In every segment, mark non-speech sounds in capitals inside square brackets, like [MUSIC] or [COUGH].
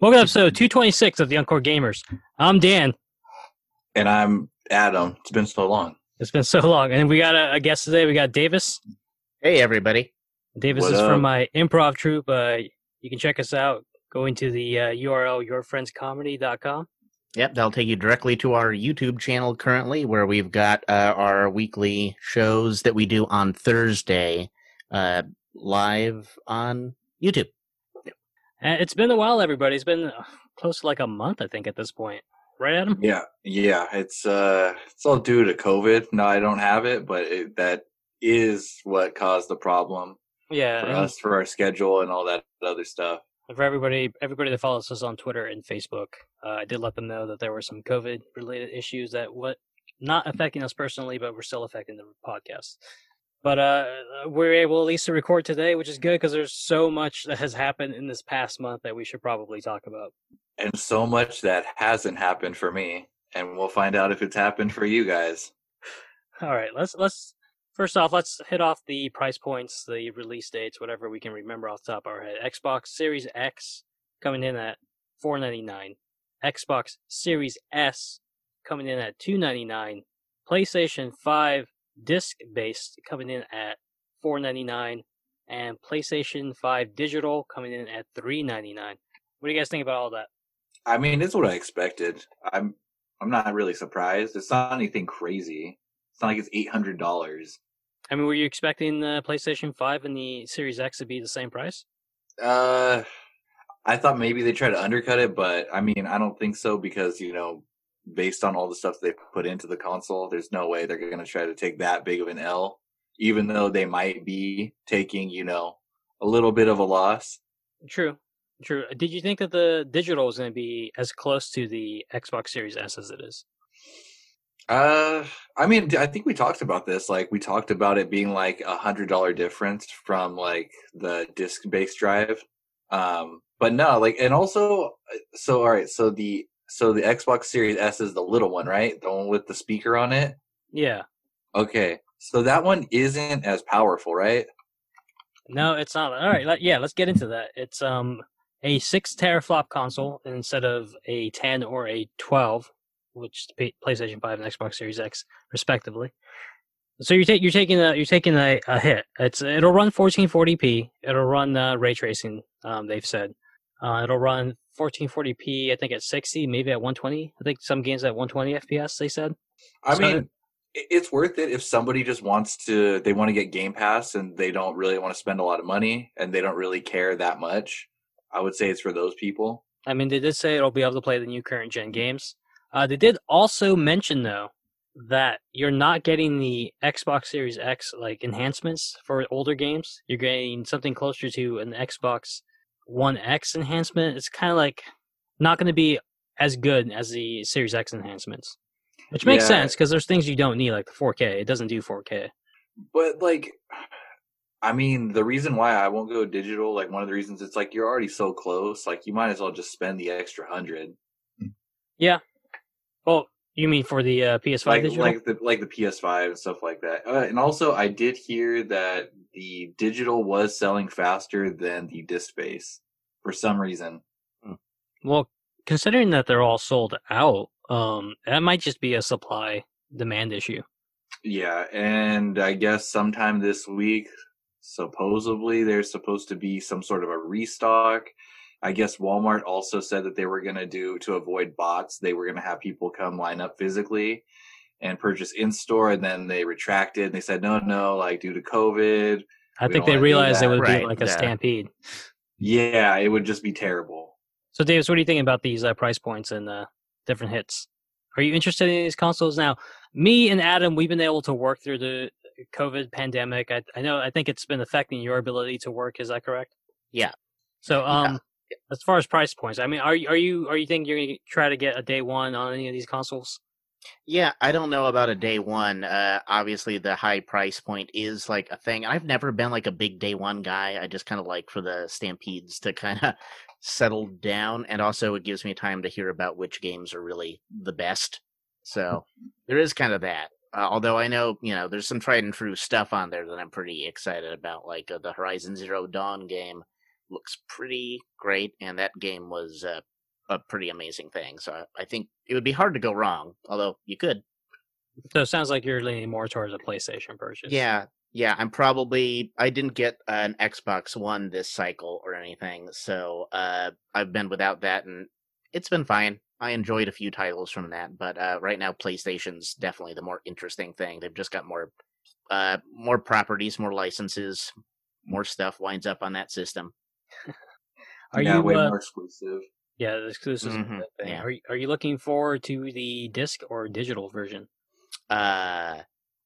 Welcome to episode 226 of the Encore Gamers. I'm Dan. And I'm Adam. It's been so long. It's been so long. And we got a, a guest today. We got Davis. Hey, everybody. Davis What is up? from my improv troupe. Uh, you can check us out going to the uh, URL yourfriendscomedy.com. Yep, that'll take you directly to our YouTube channel currently, where we've got uh, our weekly shows that we do on Thursday uh, live on YouTube. And it's been a while, everybody. It's been uh, close to like a month, I think, at this point. Right, Adam? Yeah, yeah. It's uh, it's all due to COVID. No, I don't have it, but it, that is what caused the problem Yeah. for us for our schedule and all that other stuff. For everybody, everybody that follows us on Twitter and Facebook, uh, I did let them know that there were some COVID-related issues that what not affecting us personally, but were still affecting the podcast. But uh, we're able at least to record today, which is good because there's so much that has happened in this past month that we should probably talk about. And so much that hasn't happened for me, and we'll find out if it's happened for you guys. All right, let's let's first off let's hit off the price points, the release dates, whatever we can remember off the top of our head. Xbox Series X coming in at four ninety nine. Xbox Series S coming in at two ninety nine. PlayStation Five disc based coming in at four ninety nine, and PlayStation Five digital coming in at three ninety nine. What do you guys think about all that? I mean, it's what I expected. I'm I'm not really surprised. It's not anything crazy. It's not like it's eight hundred dollars. I mean, were you expecting the PlayStation Five and the Series X to be the same price? Uh, I thought maybe they try to undercut it, but I mean, I don't think so because you know, based on all the stuff they put into the console, there's no way they're going to try to take that big of an L, even though they might be taking you know a little bit of a loss. True. True. Did you think that the digital was going to be as close to the Xbox Series S as it is? Uh, I mean, I think we talked about this. Like, we talked about it being like a hundred dollar difference from like the disc based drive. Um, but no, like, and also, uh, so all right, so the so the Xbox Series S is the little one, right? The one with the speaker on it. Yeah. Okay, so that one isn't as powerful, right? No, it's not. All right. Let, yeah, let's get into that. It's um a six teraflop console instead of a 10 or a 12, which the PlayStation 5 and Xbox Series X respectively. So you're, ta- you're taking a you're taking a, a hit. It's it'll run 1440p. It'll run uh, ray tracing. Um, they've said uh, it'll run 1440p. I think at 60, maybe at 120. I think some games at 120 FPS. They said. I So- mean, it's worth it if somebody just wants to. They want to get Game Pass and they don't really want to spend a lot of money and they don't really care that much. I would say it's for those people. I mean, they did say it'll be able to play the new current gen games. Uh, they did also mention though that you're not getting the Xbox Series X like enhancements for older games. You're getting something closer to an Xbox One X enhancement. It's kind of like not going to be as good as the Series X enhancements, which makes Yeah. sense because there's things you don't need like the 4K. It doesn't do 4K. But like, I mean, the reason why I won't go digital, like one of the reasons, it's like you're already so close. Like you might as well just spend the extra hundred. Well, you mean for the uh, PS5 Like digital? like the like the PS5 and stuff like that. Uh, and also, I did hear that the digital was selling faster than the disc base for some reason. Well, considering that they're all sold out, um, that might just be a supply demand issue. Yeah, and I guess sometime this week, supposedly there's supposed to be some sort of a restock. I guess Walmart also said that they were going to do to avoid bots, they were going to have people come line up physically and purchase in store, and then they retracted and they said, no, no, like due to COVID. I think they realized it that. would be like a yeah. stampede. Yeah, it would just be terrible. So, Davis, what do you think about these uh, price points and uh, different hits? Are you interested in these consoles now? Me and Adam, we've been able to work through the COVID pandemic. I, I know, I think it's been affecting your ability to work. Is that correct? Yeah. So, um, as far as price points, I mean, are you are you are you think you're going to try to get a day one on any of these consoles? Yeah, I don't know about a day one. Uh, obviously, the high price point is like a thing. I've never been like a big day one guy. I just kind of like for the stampedes to kind of [LAUGHS] settle down, and also it gives me time to hear about which games are really the best. So there is kind of that. Uh, although I know, you know, there's some tried and true stuff on there that I'm pretty excited about. Like uh, the Horizon Zero Dawn game looks pretty great, and that game was uh, a pretty amazing thing. So I, I think it would be hard to go wrong. Although you could. So it sounds like you're leaning more towards a PlayStation purchase. Yeah, yeah. I'm probably I didn't get an Xbox One this cycle or anything, so uh, I've been without that, and it's been fine. I enjoyed a few titles from that, but uh, right now PlayStation's definitely the more interesting thing. They've just got more, uh, more properties, more licenses, more stuff winds up on that system. Are yeah, you? way uh, more exclusive. yeah, the exclusives. Mhm, thing. yeah. Are you, Are you looking forward to the disc or digital version? Uh,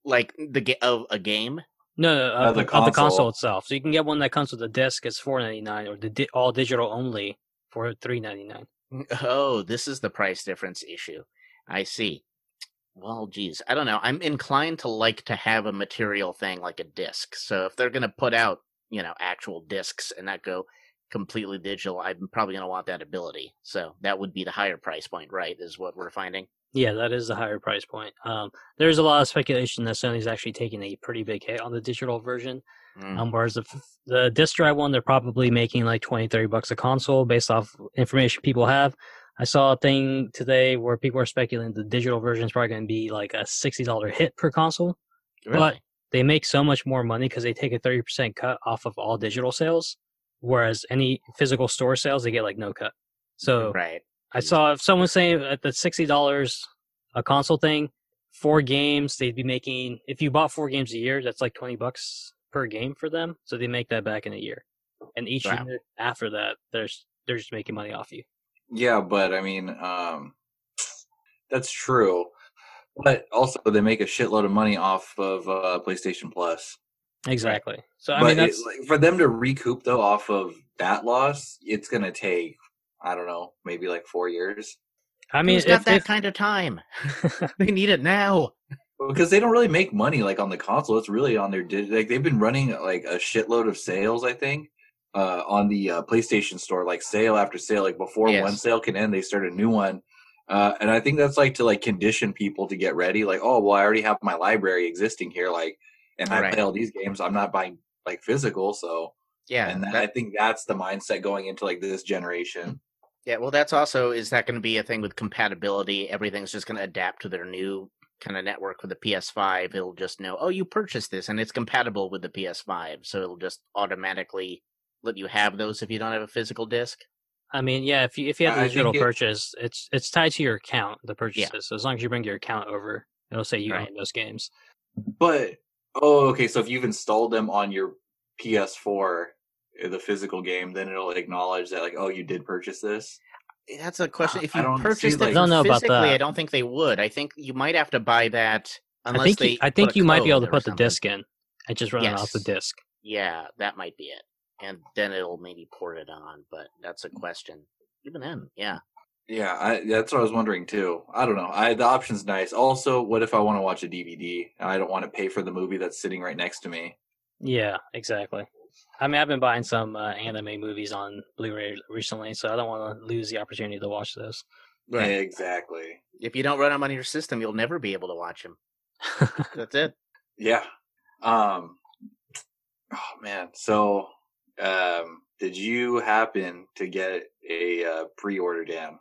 like the of a game. No, no, of, the the, of the console itself. So you can get one that comes with the disc. It's four ninety nine, or the di- all digital only for three ninety nine. Oh, this is the price difference issue. I see. Well, geez, I don't know. I'm inclined to like to have a material thing like a disc. So if they're gonna put out, you know, actual discs and not go completely digital, I'm probably gonna want that ability. So that would be the higher price point, right? Is what we're finding. Yeah, that is the higher price point. Um, there's a lot of speculation that Sony's actually taking a pretty big hit on the digital version. Mm. Um, whereas the, the disc drive one, they're probably making like 20, 30 bucks a console based off information people have. I saw a thing today where people are speculating the digital version is probably going to be like a $60 hit per console. really? But they make so much more money because they take a 30% cut off of all digital sales. Whereas any physical store sales, they get like no cut. So right. I saw if someone saying at the sixty dollars a console thing, four games they'd be making. If you bought four games a year, that's like twenty bucks per game for them. So they make that back in a year, and each Wow. year after that, there's they're just making money off you. Yeah, but I mean, um, that's true. But also, they make a shitload of money off of uh, PlayStation Plus. Exactly. So I but mean, it- like, for them to recoup though off of that loss, it's gonna take I don't know, maybe like four years I mean, Who's got that if, kind of time? [LAUGHS] they need it now. because they don't really make money like on the console. It's really on their like they've been running like a shitload of sales. I think uh, on the uh, PlayStation Store, like sale after sale. Like before Yes. one sale can end, they start a new one. Uh, and I think that's like to like condition people to get ready. Like, oh well, I already have my library existing here. Like, and I play all these games. I'm not buying like physical. So, Yeah, and that- I think that's the mindset going into like this generation. Yeah, well, that's also is that going to be a thing with compatibility? Everything's just going to adapt to their new kind of network for the PS5. It'll just know, oh, you purchased this, and it's compatible with the PS5, so it'll just automatically let you have those if you don't have a physical disc. I mean, yeah, if you if you have a the think digital it- purchase, it's it's tied to your account. The purchases. So as long as you bring your account over, it'll say you Right. own those games. But oh, okay. So if you've installed them on your PS4, uh, the physical game, then it'll acknowledge that like, oh, you did purchase this. That's a question. If you don't see, purchased like- it I don't know about physically, I don't think they would. I think you might have to buy that unless I think they. you, I think you might be able to put the something. disc in and just run it off the disc. Yeah, that might be it, and then it'll maybe port it on. But that's a question. Even then, yeah. Yeah, I, that's what I was wondering too. I don't know. I the option's nice. Also, what if I want to watch a DVD and I don't want to pay for the movie that's sitting right next to me? Yeah, exactly. I mean, I've been buying some uh, anime movies on Blu-ray recently, so I don't want to lose the opportunity to watch those. Right, Exactly. If you don't run them on your system, you'll never be able to watch them. [LAUGHS] That's it. Yeah. Um. Oh man. So, um, did you happen to get a uh, pre-order, Dan?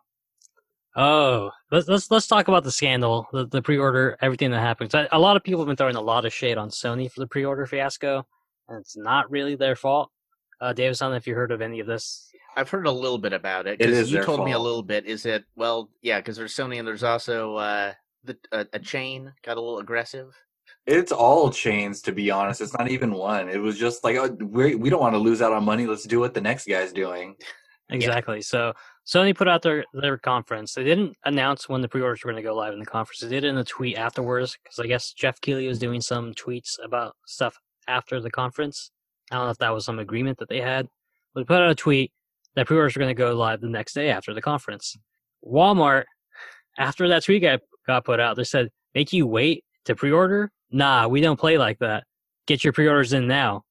Oh, let's let's let's talk about the scandal, the, the pre-order, everything that happens. I, a lot of people have been throwing a lot of shade on Sony for the pre-order fiasco, and it's not really their fault. Uh, Davis, I don't know if you heard of any of this. I've heard a little bit about it. It 'cause is you their told me a little bit. Is it well? Yeah, because there's Sony and there's also uh, the uh, a chain got a little aggressive. It's all chains, to be honest. It's not even one. It was just like, oh, we we don't want to lose out on money. Let's do what the next guy's doing. Exactly. So Sony put out their their conference. They didn't announce when the pre-orders were going to go live in the conference. They did it in a tweet afterwards because I guess Geoff Keighley was doing some tweets about stuff after the conference. I don't know if that was some agreement that they had, but they put out a tweet that pre-orders were going to go live the next day after the conference. Walmart, after that tweet got got put out, they said, "Make you wait to pre-order? Nah, we don't play like that. Get your pre-orders in now."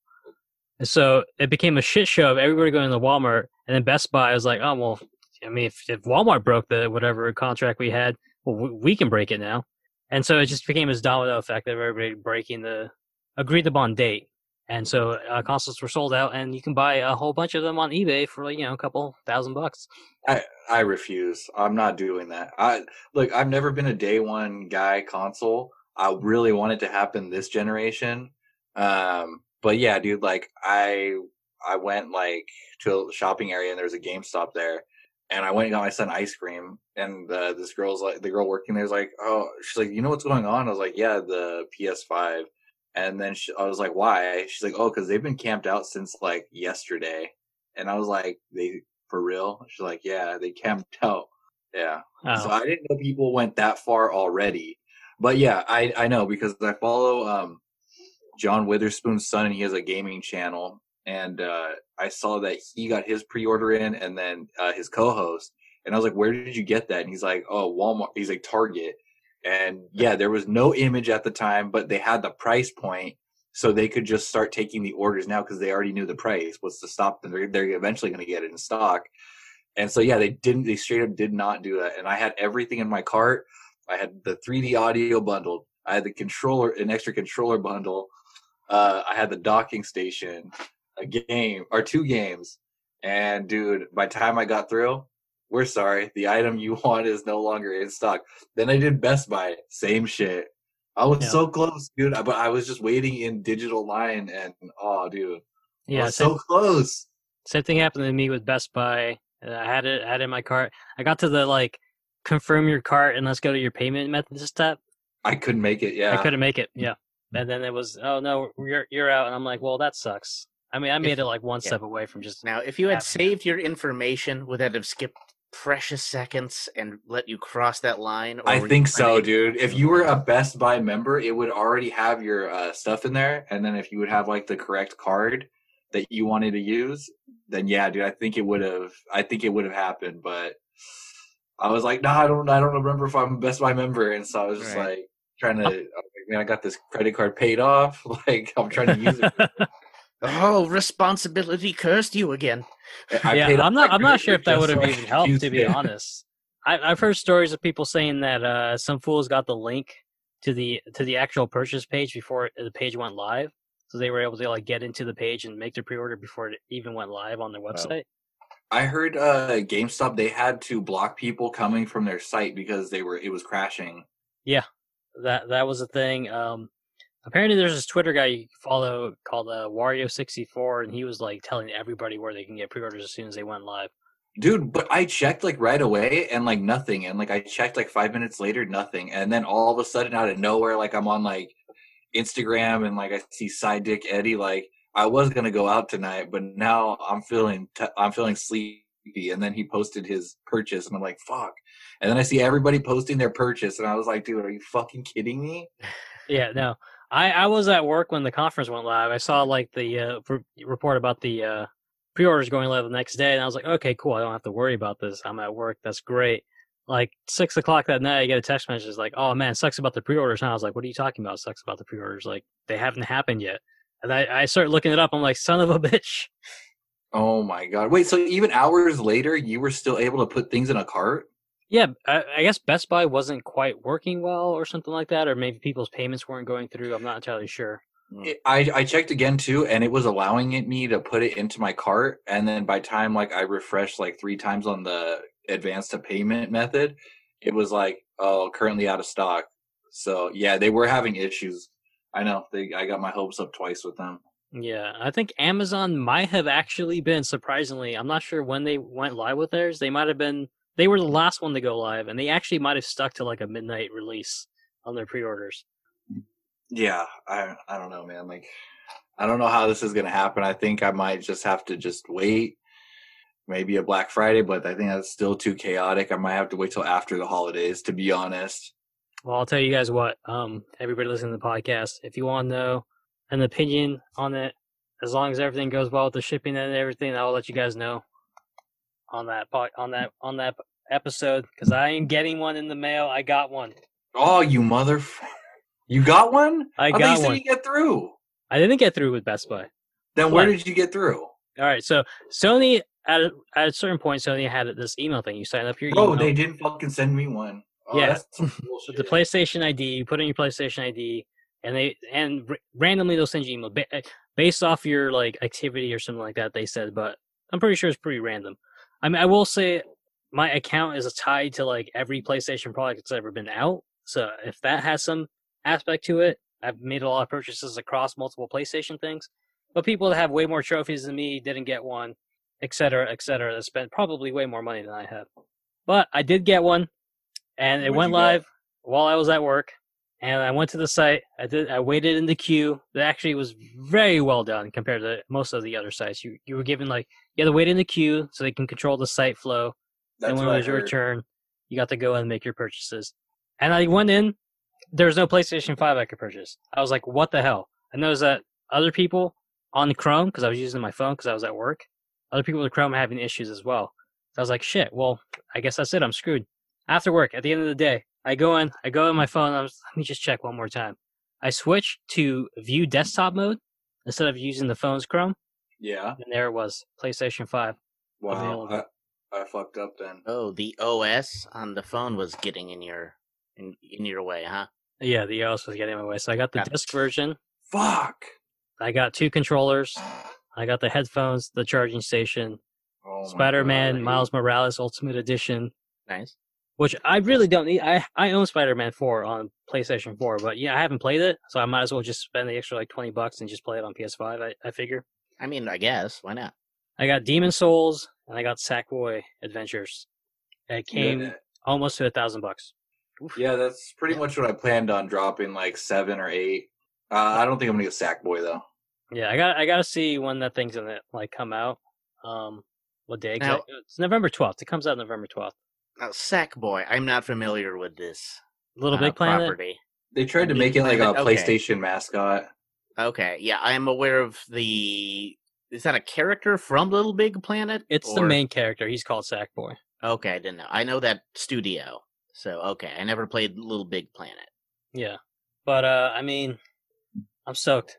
And so it became a shit show of everybody going to Walmart, and then Best Buy was like, "Oh well, I mean, if, if Walmart broke the whatever contract we had, well, we, we can break it now." and so it just became this domino effect of everybody breaking the agreed upon date. And so uh, consoles were sold out, and you can buy a whole bunch of them on eBay for like you know a couple thousand bucks. I I refuse. I'm not doing that. I look. I've never been a day one guy console. I really want it to happen this generation. Um, but yeah, dude. Like I I went like to a shopping area and there was a GameStop there, and I went and got my son ice cream. And uh, this girl's like, the girl working there's like, oh, she's like, you know what's going on? I was like, yeah, the PS5. And then she, I was like, why? She's like, oh, because they've been camped out since like yesterday. And I was like, they for real? She's like, yeah, they camped [LAUGHS] out. Yeah. Oh. So I didn't know people went that far already. But yeah, I I know because I follow um John Witherspoon's son and he has a gaming channel and uh I saw that he got his pre-order in and then uh his co-host and I was like, "Where did you get that?" And he's like, "Oh, Walmart." He's like, "Target." And yeah, there was no image at the time, but they had the price point so they could just start taking the orders now because they already knew the price. What's to stop them? They're, they're eventually going to get it in stock. And so yeah, they didn't. They straight up did not do that. And I had everything in my cart. I had the 3D audio bundle. I had the controller, an extra controller bundle. Uh, I had the docking station, a game or two games. And dude, by the time I got through, we're sorry, the item you [LAUGHS] want is no longer in stock. Then I did Best Buy, same shit. I was Yeah. so close, dude. But I was just waiting in digital line, and oh, dude, yeah, same, so close. same thing happened to me with Best Buy. Uh, I had it I had it in my cart. I got to the like confirm your cart and let's go to your payment method step. I couldn't make it. Yeah, I couldn't make it. Yeah, and then it was oh no, you're you're out, and I'm like, well, that sucks. I mean, I made it like one yeah. step away from just Now, if you had happened. saved your information, would that have skipped precious seconds and let you cross that line? or I think so, dude. If you were a Best Buy member, it would already have your uh, stuff in there, and then if you would have like the correct card that you wanted to use, then yeah, dude, I think it would have. I think it would have happened, but I was like, nah, I don't, I don't remember if I'm a Best Buy member, and so I was just Right. like trying to. I was like, Man, I got this credit card paid off. [LAUGHS] Like I'm trying to use it. [LAUGHS] Oh, responsibility cursed you again. I yeah, I'm not. I'm not sure if that would have so even helped. To be it. [LAUGHS] honest, I, I've heard stories of people saying that uh, some fools got the link to the to the actual purchase page before the page went live, so they were able to like get into the page and make their pre-order before it even went live on their website. I heard uh GameStop they had to block people coming from their site because they were it was crashing. Yeah, that that was a thing. Um, apparently, there's this Twitter guy you follow called uh, Wario64, and he was like telling everybody where they can get pre-orders as soon as they went live. Dude, but I checked like right away and like nothing. And like I checked like five minutes later, nothing. And then all of a sudden out of nowhere, like I'm on like Instagram and like I see Side Dick Eddie, like I was gonna go out tonight, but now I'm feeling t- I'm feeling sleepy. And then he posted his purchase and I'm like, fuck. And then I see everybody posting their purchase and I was like, dude, are you fucking kidding me? [LAUGHS] Yeah, no. I, I was at work when the conference went live. I saw like the uh, re- report about the uh, pre-orders going live the next day, and I was like, okay, cool. I don't have to worry about this. I'm at work. That's great. Like six o'clock that night, I get a text message like, "Oh man, sucks about the pre-orders." And I was like, "What are you talking about? Sucks about the pre-orders? Like they haven't happened yet." And I, I start looking it up. I'm like, "Son of a [LAUGHS] bitch!" Oh my god. Wait, so even hours later you were still able to put things in a cart? Yeah, I, I guess Best Buy wasn't quite working well, or something like that, or maybe people's payments weren't going through. I'm not entirely sure. It- I I checked again too, and it was allowing it me to put it into my cart. And then by time like I refreshed like three times on the advance to payment method, it was like oh currently out of stock. So yeah, they were having issues. I know they I got my hopes up twice with them. Yeah, I think Amazon might have actually been surprisingly. I'm not sure when they went live with theirs. They might have been. They were the last one to go live, and they actually might have stuck to like a midnight release on their pre-orders. Yeah, I I don't know, man. Like I don't know how this is gonna happen. I think I might just have to just wait. Maybe a Black Friday, but I think that's still too chaotic. I might have to wait till after the holidays, to be honest. Well, I'll tell you guys what. Um, everybody listening to the podcast, if you want to know an opinion on it, as long as everything goes well with the shipping and everything, I'll let you guys know on that po- on that on that episode because I ain't getting one in the mail. I got one. Oh, you mother! You got one? I got one. you get through. I didn't get through with Best Buy. Then where did you get through? All right, so Sony at a, at a certain point, Sony had this email thing. You sign up for your email. they didn't fucking send me one. Oh, Yeah. that's [LAUGHS] some With bullshit. the PlayStation ID, you put in your PlayStation ID, and they and r- randomly they'll send you email ba- eh, based off your like activity or something like that. They said, but I'm pretty sure it's pretty random. I mean, I will say my account is tied to like every PlayStation product that's ever been out. So if that has some aspect to it, I've made a lot of purchases across multiple PlayStation things. But people that have way more trophies than me didn't get one, et cetera, et cetera. That spent probably way more money than I have. But I did get one, and it What'd went you get? live while I was at work. And I went to the site. I did. I waited in the queue. That actually was very well done compared to most of the other sites. You you were given like you had to wait in the queue so they can control the site flow. That's and when it was your turn, you got to go and make your purchases. And I went in. There was no PlayStation Five I could purchase. I was like, "What the hell?" I noticed that other people on Chrome because I was using my phone because I was at work. Other people with Chrome having issues as well. So I was like, "Shit." Well, I guess that's it. I'm screwed. After work, at the end of the day, I go in. I go on my phone. I was, let me just check one more time. I switch to view desktop mode instead of using the phone's Chrome, Yeah. and there it was PlayStation Five. Wow. Available. I, I fucked up then. Oh, the OS on the phone was getting in your in, in your way, huh? Yeah, the OS was getting in my way. So I got the Yeah. disc version. Fuck. I got two controllers. I got the headphones, the charging station, Oh Spider Man Miles Morales Ultimate Edition, Nice. Which I really don't need. I I own Spider Man 4 on PlayStation 4, but yeah, I haven't played it, so I might as well just spend the extra like 20 bucks and just play it on PS5. I, I figure. I mean, I guess why not? I got Demon Souls and I got Sackboy Adventures. It came Yeah, almost to a thousand bucks. yeah, that's pretty much what I planned on dropping, like seven or eight. Uh, I don't think I'm gonna get Sackboy though. Yeah, I got I got to see when that thing's gonna like come out. Um, what day? Now- It's November 12th. It comes out November 12th. Now, Sackboy, I'm not familiar with this Little uh, Big Planet. property. They tried to Big make it like a Planet, okay. PlayStation mascot. Okay, yeah, I am aware of the. Is that a character from Little Big Planet? It's the main character. He's called Sackboy. Okay, I didn't know. I know that studio. So okay, I never played Little Big Planet. Yeah, but uh, I mean, I'm stoked.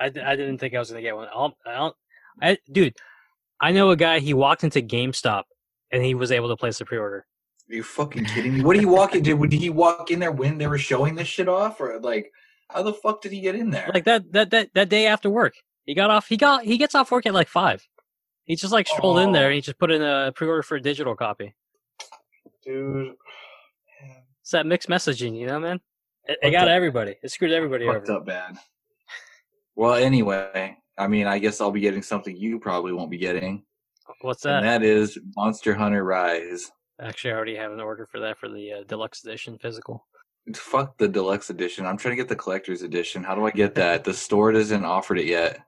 I didn't think I was gonna get one. I'll, I'll, I dude, I know a guy. He walked into GameStop and he was able to place a pre-order. Are you fucking kidding me? What did he walk in? Did, did he walk in there when they were showing this shit off, or like how the fuck did he get in there? Like that that that that day after work, he got off. He got he gets off work at like five. He just like strolled in there Oh. and he just put in a pre-order for a digital copy. dude, It's that mixed messaging, you know, man. It, it got up. everybody. It screwed everybody fucked over. up bad. Well, anyway, I mean, I guess I'll be getting something you probably won't be getting, What's that? and that is Monster Hunter Rise. Actually, I already have an order for that for the uh, deluxe edition physical. Fuck the deluxe edition. I'm trying to get the collector's edition. How do I get that? The store doesn't offered it yet.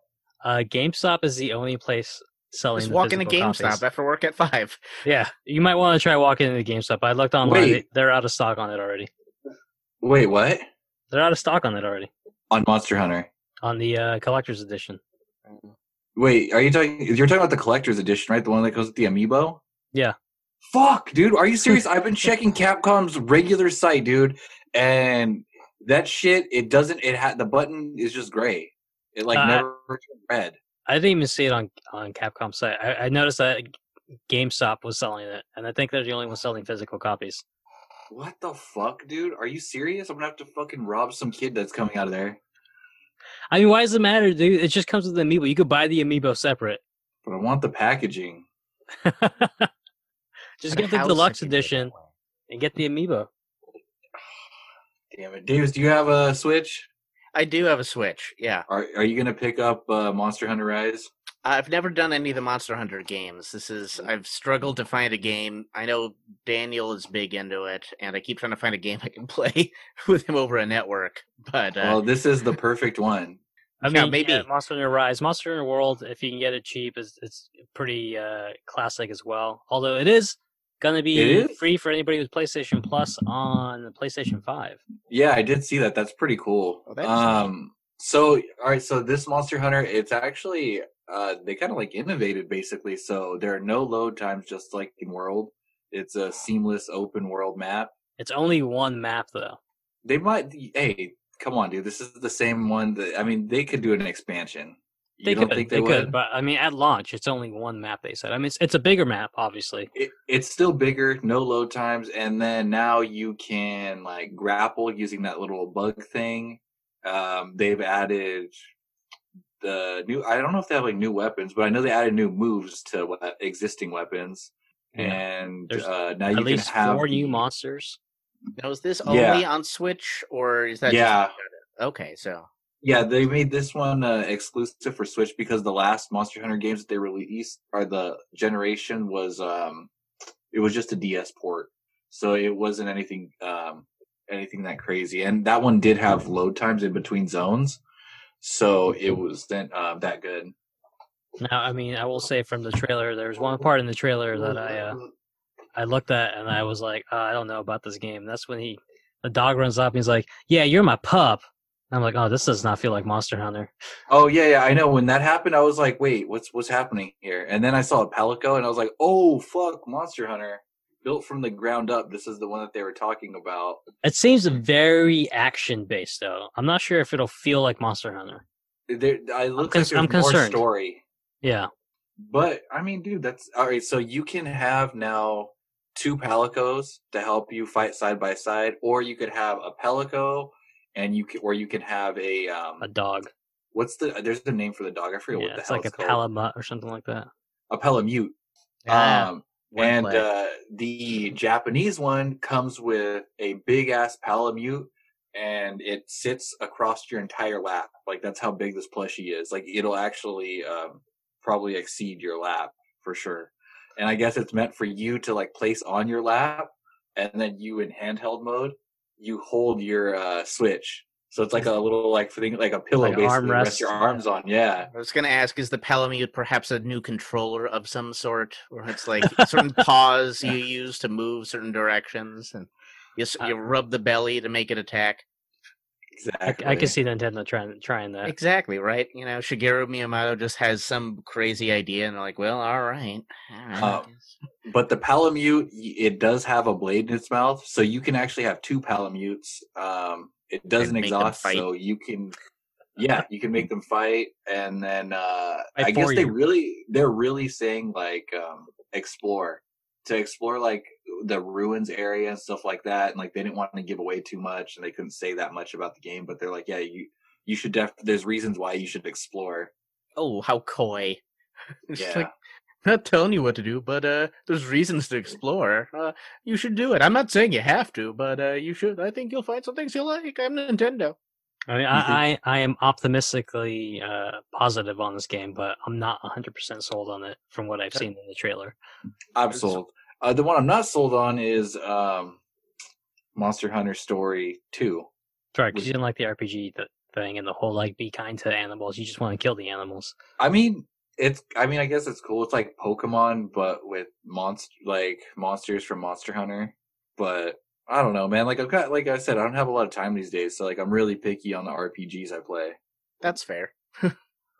Uh, GameStop is the only place selling. Just the walk into GameStop copies. after work at five. Yeah, you might want to try walking into GameStop. I looked online; Wait. they- they're out of stock on it already. Wait, what? They're out of stock on it already On Monster Hunter. on the uh, collector's edition. Wait, are you talking? You're talking about the collector's edition, right? The one that goes with the amiibo. Yeah. Fuck, dude. Are you serious? I've been [LAUGHS] checking Capcom's regular site, dude, and that shit. It doesn't. It had the button is just gray. It like Uh, never turned red. I didn't even see it on on Capcom's site. I, I noticed that GameStop was selling it, and I think they're the only one selling physical copies. What the fuck, dude? Are you serious? I'm gonna have to fucking rob some kid that's coming out of there. I mean, why does it matter, dude? It just comes with the amiibo. You could buy the amiibo separate. But I want the packaging. [LAUGHS] just At get the deluxe I can do it that edition and get the amiibo. Damn it, Davis. Do you have a Switch? I do have a Switch. Yeah, Are Are you gonna pick up uh, Monster Hunter Rise? I've never done any of the Monster Hunter games. This is I've struggled to find a game. I know Daniel is big into it, and I keep trying to find a game [LAUGHS] I can play with him over a network. But uh, well, this is the [LAUGHS] perfect one. I Yeah, mean, maybe. yeah, Monster Hunter Rise, Monster Hunter World. If you can get it cheap, is it's pretty uh, classic as well. Although it is gonna be It is? free for anybody with PlayStation Plus on the PlayStation Five. Yeah, I did see that. That's pretty cool. Oh, that is um, so all right, so this Monster Hunter, it's actually uh, they kind of like innovated basically. So there are no load times, just like in World. It's a seamless open world map. It's only one map though. They might. Hey, come on, dude. This is the same one that I mean. They could do an expansion. You They don't could, think they, they, would? could, but I mean, at launch, it's only one map. They said. I mean, it's, it's a bigger map, obviously. it, it's still bigger, no load times, and then now you can like grapple using that little bug thing. Um, they've added the new. I don't know if they have like new weapons, but I know they added new moves to we- existing weapons, Yeah. and There's uh, now you At can least have four new monsters. Now, is this Yeah. only on Switch or is that? Yeah. Just... Okay, so Yeah, they made this one uh, exclusive for Switch because the last Monster Hunter games that they released or the generation was um it was just a DS port. So it wasn't anything um anything that crazy. And that one did have load times in between zones. So it wasn't uh, that good. Now, I mean, I will say from the trailer, there's one part in the trailer that I uh, I looked at and I was like, uh, I don't know about this game. That's when he the dog runs up and he's like, Yeah, you're my pup. I'm like, Oh, this does not feel like Monster Hunter. Oh yeah, yeah, I know. When that happened, I was like, "Wait, what's what's happening here?" And then I saw a Palico, and I was like, "Oh fuck, Monster Hunter, built from the ground up. This is the one that they were talking about." It seems very action based though. I'm not sure if it'll feel like Monster Hunter. There, I look cons- like I'm concerned. story. Yeah. But I mean, dude, that's all right. So you can have now two palicos to help you fight side by side, or you could have a palico, and you can, or you can have a um. A dog. What's the? There's the name for the dog. I forget Yeah, what the it's hell like a it's called. palamute or something like that. a palamute. Ah, um, one and uh, the Japanese one comes with a big ass palamute, and it sits across your entire lap. Like that's how big this plushie is. Like it'll actually um, probably exceed your lap for sure. And I guess it's meant for you to like place on your lap, and then you in handheld mode, you hold your uh, switch. So it's like a little like thing, like a pillow, Like basically. to armrest. Rest your arms on. Yeah. I was going to ask, is the Palamute perhaps a new controller of some sort, where it's like certain [LAUGHS] paws you use to move certain directions, and you you rub the belly to make it attack? Exactly. I can see Nintendo trying trying that. Exactly right. You know, Shigeru Miyamoto just has some crazy idea, and they're like, "Well, all right, all right." Uh, But the Palamute, it does have a blade in its mouth, so you can actually have two Palamutes. Um, it doesn't exhaust, so you can, yeah, you can make [LAUGHS] them fight, and then uh, Fight I guess they you. really, they're really saying like um, explore to explore like the ruins area and stuff like that, and like they didn't want to give away too much, and they couldn't say that much about the game, but they're like, yeah, you you should def. There's reasons why you should explore. oh, how coy! [LAUGHS] It's Yeah. like not telling you what to do, but uh, there's reasons to explore. Uh, you should do it. I'm not saying you have to, but uh, you should. I think you'll find some things you'll like. I'm Nintendo. I mean, I, I, I am optimistically uh, positive on this game, but I'm not 100% sold on it from what I've seen in the trailer. I'm sold. Uh, the one I'm not sold on is um, Monster Hunter Story Two. Sorry, because you didn't like the RPG th- thing and the whole like be kind to animals. You just want to kill the animals. I mean, it's. I mean, I guess it's cool. It's like Pokemon, but with monster like monsters from Monster Hunter. But I don't know, man. Like I've got, like I said, I don't have a lot of time these days, so like I'm really picky on the RPGs I play. That's fair. [LAUGHS]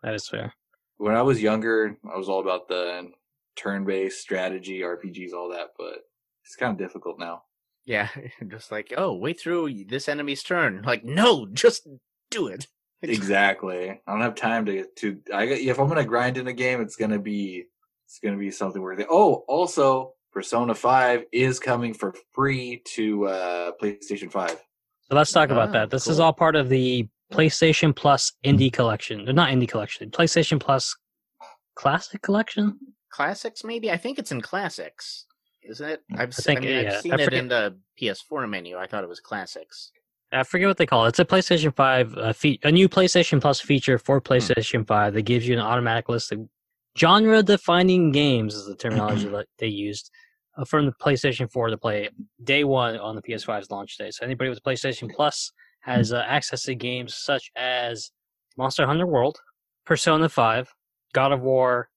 That is fair. When I was younger, I was all about the turn-based strategy RPGs, all that. But it's kind of difficult now. Yeah, [LAUGHS] just like oh, wait through this enemy's turn. Like no, just do it. Exactly. I don't have time to to. I got- if I'm gonna grind in a game, it's gonna be it's gonna be something worth it. Oh, also, Persona Five is coming for free to uh PlayStation Five. So let's talk about Ah, that. This is all part of the PlayStation Plus Indie Collection. Uh, Not Indie Collection, PlayStation Plus Classic Collection. Classics, maybe. I think it's in classics, isn't it? I've, s- I think, mean, yeah, I've I seen it in the PS4 menu. I thought it was classics. I forget what they call it. It's a PlayStation 5, uh, fe- a new PlayStation Plus feature for PlayStation 5 that gives you an automatic list of genre defining games, is the terminology [CLEARS THROAT] that they used, uh, from the PlayStation 4 to play day one on the PS5's launch day. So anybody with PlayStation Plus has uh, access to games such as Monster Hunter World, Persona 5, God of War,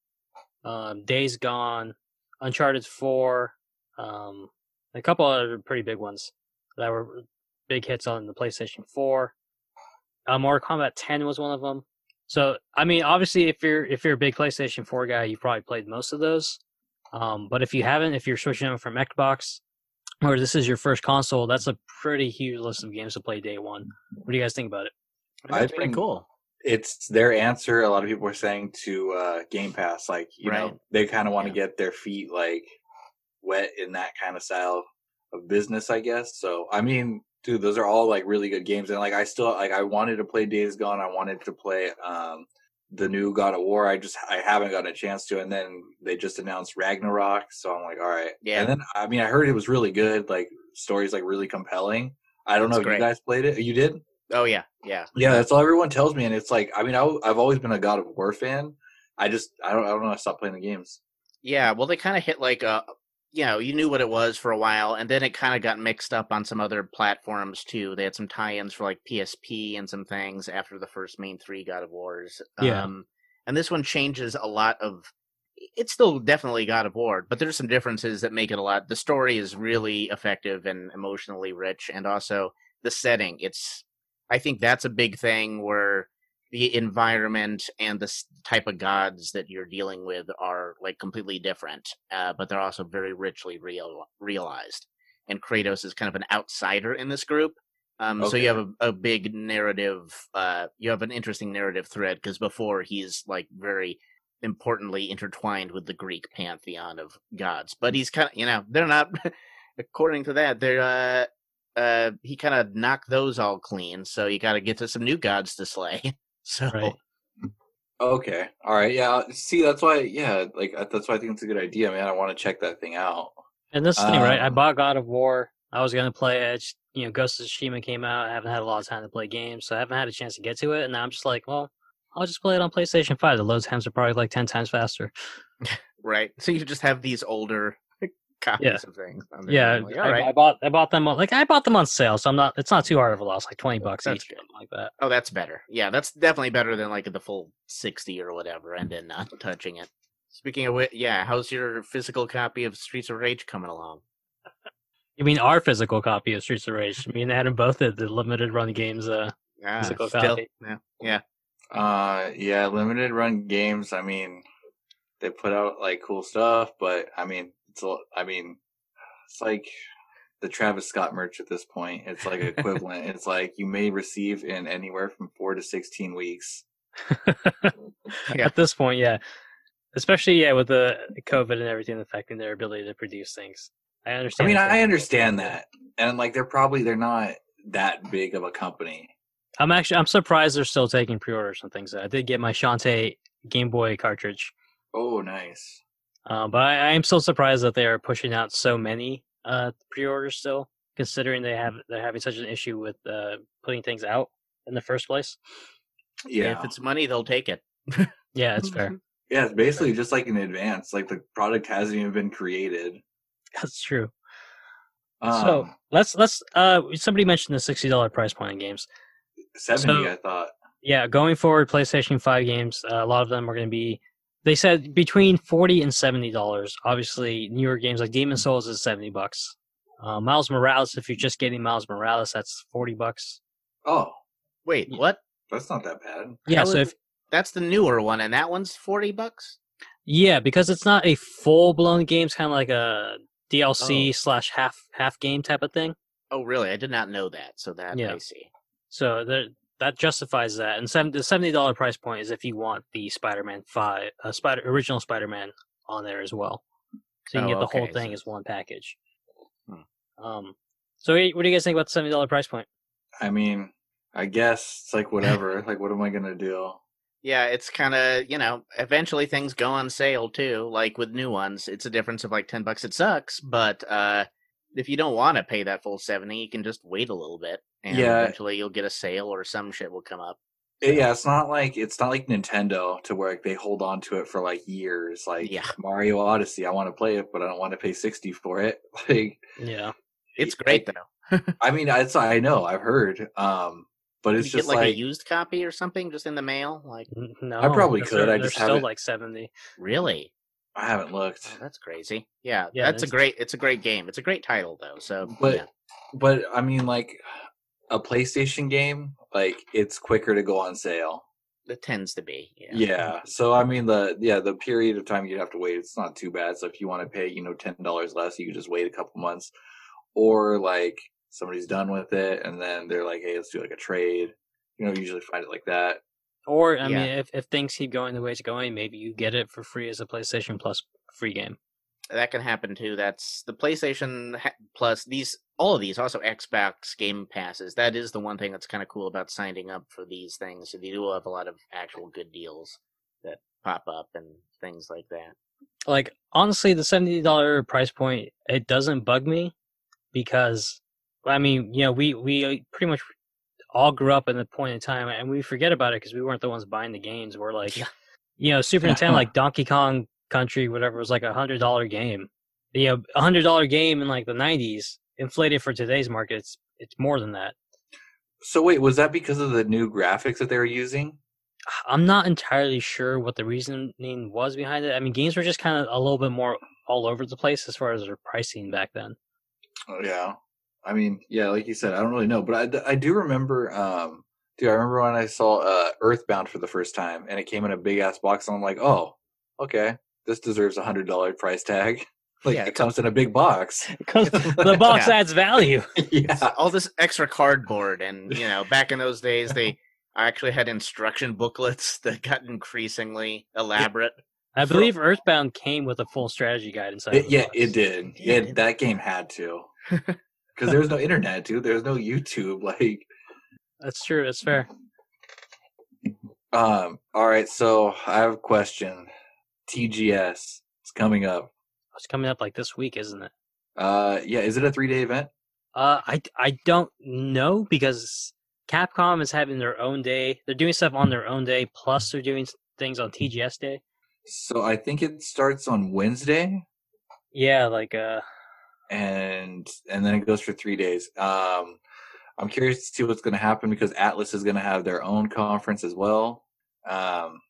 um, Days Gone, Uncharted 4, um, a couple other pretty big ones that were big hits on the PlayStation 4. Uh, Mortal Kombat 10 was one of them. So, I mean, obviously, if you're if you're a big PlayStation 4 guy, you've probably played most of those. Um, but if you haven't, if you're switching over from Xbox, or this is your first console, that's a pretty huge list of games to play day one. What do you guys think about it? That's I've pretty cool. it's their answer. A lot of people are saying to uh, Game Pass, like you Right. know, they kind of want to Yeah. get their feet like wet in that kind of style of business, I guess. So, I mean, dude, those are all like really good games, and like I still like I wanted to play Days Gone. I wanted to play um the new God of War. I just I haven't gotten a chance to, and then they just announced Ragnarok, so I'm like, all right, Yeah. And then I mean, I heard it was really good. Like stories like really compelling. I don't It's know if great. you guys played it. You did. Oh yeah, yeah. Yeah, that's all everyone tells me, and it's like I mean I, I, have always been a God of War fan. I just I don't I don't know I stopped playing the games. Yeah, well, they kind of hit like a, you know, you knew what it was for a while, and then it kind of got mixed up on some other platforms too. They had some tie-ins for like PSP and some things after the first main three God of Wars. Yeah. Um, and this one changes a lot of. It's still definitely God of War, but there's some differences that make it a lot. The story is really effective and emotionally rich, and also the setting. It's, I think that's a big thing where the environment and the type of gods that you're dealing with are like completely different, uh, but they're also very richly real realized. And Kratos is kind of an outsider in this group, um, so you have a, a big narrative. Uh, you have an interesting narrative thread because before he's like very importantly intertwined with the Greek pantheon of gods, but he's kind of you know they're not. [LAUGHS] according to that, they're uh, uh, he kind of knocked those all clean. So you got to get to some new gods to slay. [LAUGHS] So Right. Okay, all right, yeah. See, that's why yeah, like uh, that's why I think it's a good idea, man. I want to check that thing out. And this thing, right? I Um, bought God of War. I was gonna play it. You know, Ghost of Tsushima came out. I haven't had a lot of time to play games, so I haven't had a chance to get to it. And now I'm just like, well, I'll just play it on PlayStation Five. The load times are probably like ten times faster. [LAUGHS] right, so you just have these older copies Yeah. of things. on there. Yeah, I'm like, I, all right. I bought I bought them on, like I bought them on sale, so I'm not. It's not too hard of a loss, like twenty bucks That's each, good. like that. Oh, that's better. Yeah, that's definitely better than like the full sixty or whatever, and then not touching it. Speaking of which, yeah, how's your physical copy of Streets of Rage coming along? You mean our physical copy of Streets of Rage? Me and Adam both did the limited run games. Uh, Ah, Physical still, copy. yeah, yeah. Uh, yeah, limited run games. I mean, they put out like cool stuff, but I mean, it's a, I mean, it's like the Travis Scott merch at this point. It's like equivalent. it's like you may receive in anywhere from four to sixteen weeks. [LAUGHS] Yeah. At this point, yeah, especially yeah with the COVID and everything affecting their ability to produce things. I understand. I mean, I understand that, and like they're probably they're not that big of a company. I'm actually I'm surprised they're still taking pre-orders and things. I did get my Shantae Game Boy cartridge, Oh, nice. Uh, but I, I am still surprised that they are pushing out so many uh, pre-orders still, considering they have they're having such an issue with uh, putting things out in the first place. Yeah, If it's money, they'll take it. [LAUGHS] Yeah, it's fair. [LAUGHS] yeah. It's basically just like in advance. Like the product hasn't even been created. That's true. Um, so let's let's uh somebody mentioned the sixty dollar price point in games. seventy, so- I thought. Yeah, going forward, PlayStation Five games, uh, a lot of them are going to be. They said between forty and seventy dollars. Obviously, newer games like Demon Souls is seventy bucks. Uh, Miles Morales, if you're just getting Miles Morales, that's forty bucks. Oh, Wait, what? that's not that bad. Yeah, How so is- if That's the newer one, and that one's forty bucks. yeah, because it's not a full blown game, it's kind of like a DLC Oh. slash half half game type of thing. Oh, really? I did not know that. So that Yeah. I see. So there, that justifies that. And seven, the seventy dollar price point is if you want the Spider Man five, uh, Spider original Spider Man on there as well. So you can Oh, get the whole thing so as one package. Hmm. Um. So what do you guys think about the seventy dollar price point? I mean, I guess it's like whatever. [LAUGHS] like, what am I gonna do? Yeah, it's kind of you know. Eventually, things go on sale too. Like with new ones, it's a difference of like ten bucks. It sucks, but uh if you don't want to pay that full seventy, you can just wait a little bit, and Yeah. eventually you'll get a sale or some shit will come up. Yeah, it's not like it's not like Nintendo to where like, they hold on to it for like years. Like Yeah. Mario Odyssey, I want to play it, but I don't want to pay sixty for it. [LAUGHS] Like, Yeah. It's great though. [LAUGHS] I mean, it's I know I've heard, um, but it's you just get like, like, a used copy or something just in the mail. Like No, I probably they're- could, I they're just still haven't- like seventy. really? I haven't looked. Oh, that's crazy. Yeah, Yeah, that's a great. It's a great game. It's a great title though. So But yeah. but I mean, like a PlayStation game, like it's quicker to go on sale. it tends to be. Yeah. Yeah. So I mean the yeah, the period of time you'd have to wait, it's not too bad. So if you want to pay, you know, ten dollars less, you could just wait a couple months. Or like somebody's done with it and then they're like, Hey, let's do like a trade. You know, usually find it like that. Or I Yeah. mean, if if things keep going the way it's going, maybe you get it for free as a PlayStation Plus free game. that can happen too. That's the PlayStation Plus. These all of these also Xbox Game Passes. That is the one thing that's kind of cool about signing up for these things. They do have a lot of actual good deals that pop up and things like that. Like honestly, the seventy dollar price point it doesn't bug me because I mean, you know, we we pretty much all grew up in the point in time, and we forget about it because we weren't the ones buying the games. We're like, Yeah. you know, Super Nintendo, [LAUGHS] like Donkey Kong Country, whatever, was like a hundred dollar game. You know, a hundred dollar game in like the nineties, inflated for today's market, it's it's more than that. So wait, was that because of the new graphics that they were using? I'm not entirely sure what the reasoning was behind it. I mean, games were just kind of a little bit more all over the place as far as their pricing back then. Oh, yeah. I mean, yeah, like you said, I don't really know, but I do remember. Um, dude, I remember when I saw uh, Earthbound for the first time, and it came in a big ass box, and I'm like, oh, okay, this deserves a hundred dollar price tag. [LAUGHS] Like Yeah, it it's comes in a big box. [LAUGHS] [LAUGHS] The box Yeah. adds value. yeah, all this extra cardboard and you know back in those days they actually had instruction booklets that got increasingly elaborate I For- believe Earthbound came with a full strategy guide inside. It- of the yeah, box. it did. It Yeah, did. that game had to, because there was no internet, dude. There was no YouTube. [LAUGHS] Like, That's true. That's fair. um, all right. So I have a question. TGS, it's coming up. It's coming up like this week, isn't it? Uh, yeah, is it a three day event? Uh, I I don't know because Capcom is having their own day. They're doing stuff on their own day. Plus, they're doing things on TGS day. So I think it starts on Wednesday. Yeah, like uh, and and then it goes for three days. Um, I'm curious to see what's going to happen because Atlus is going to have their own conference as well. Um,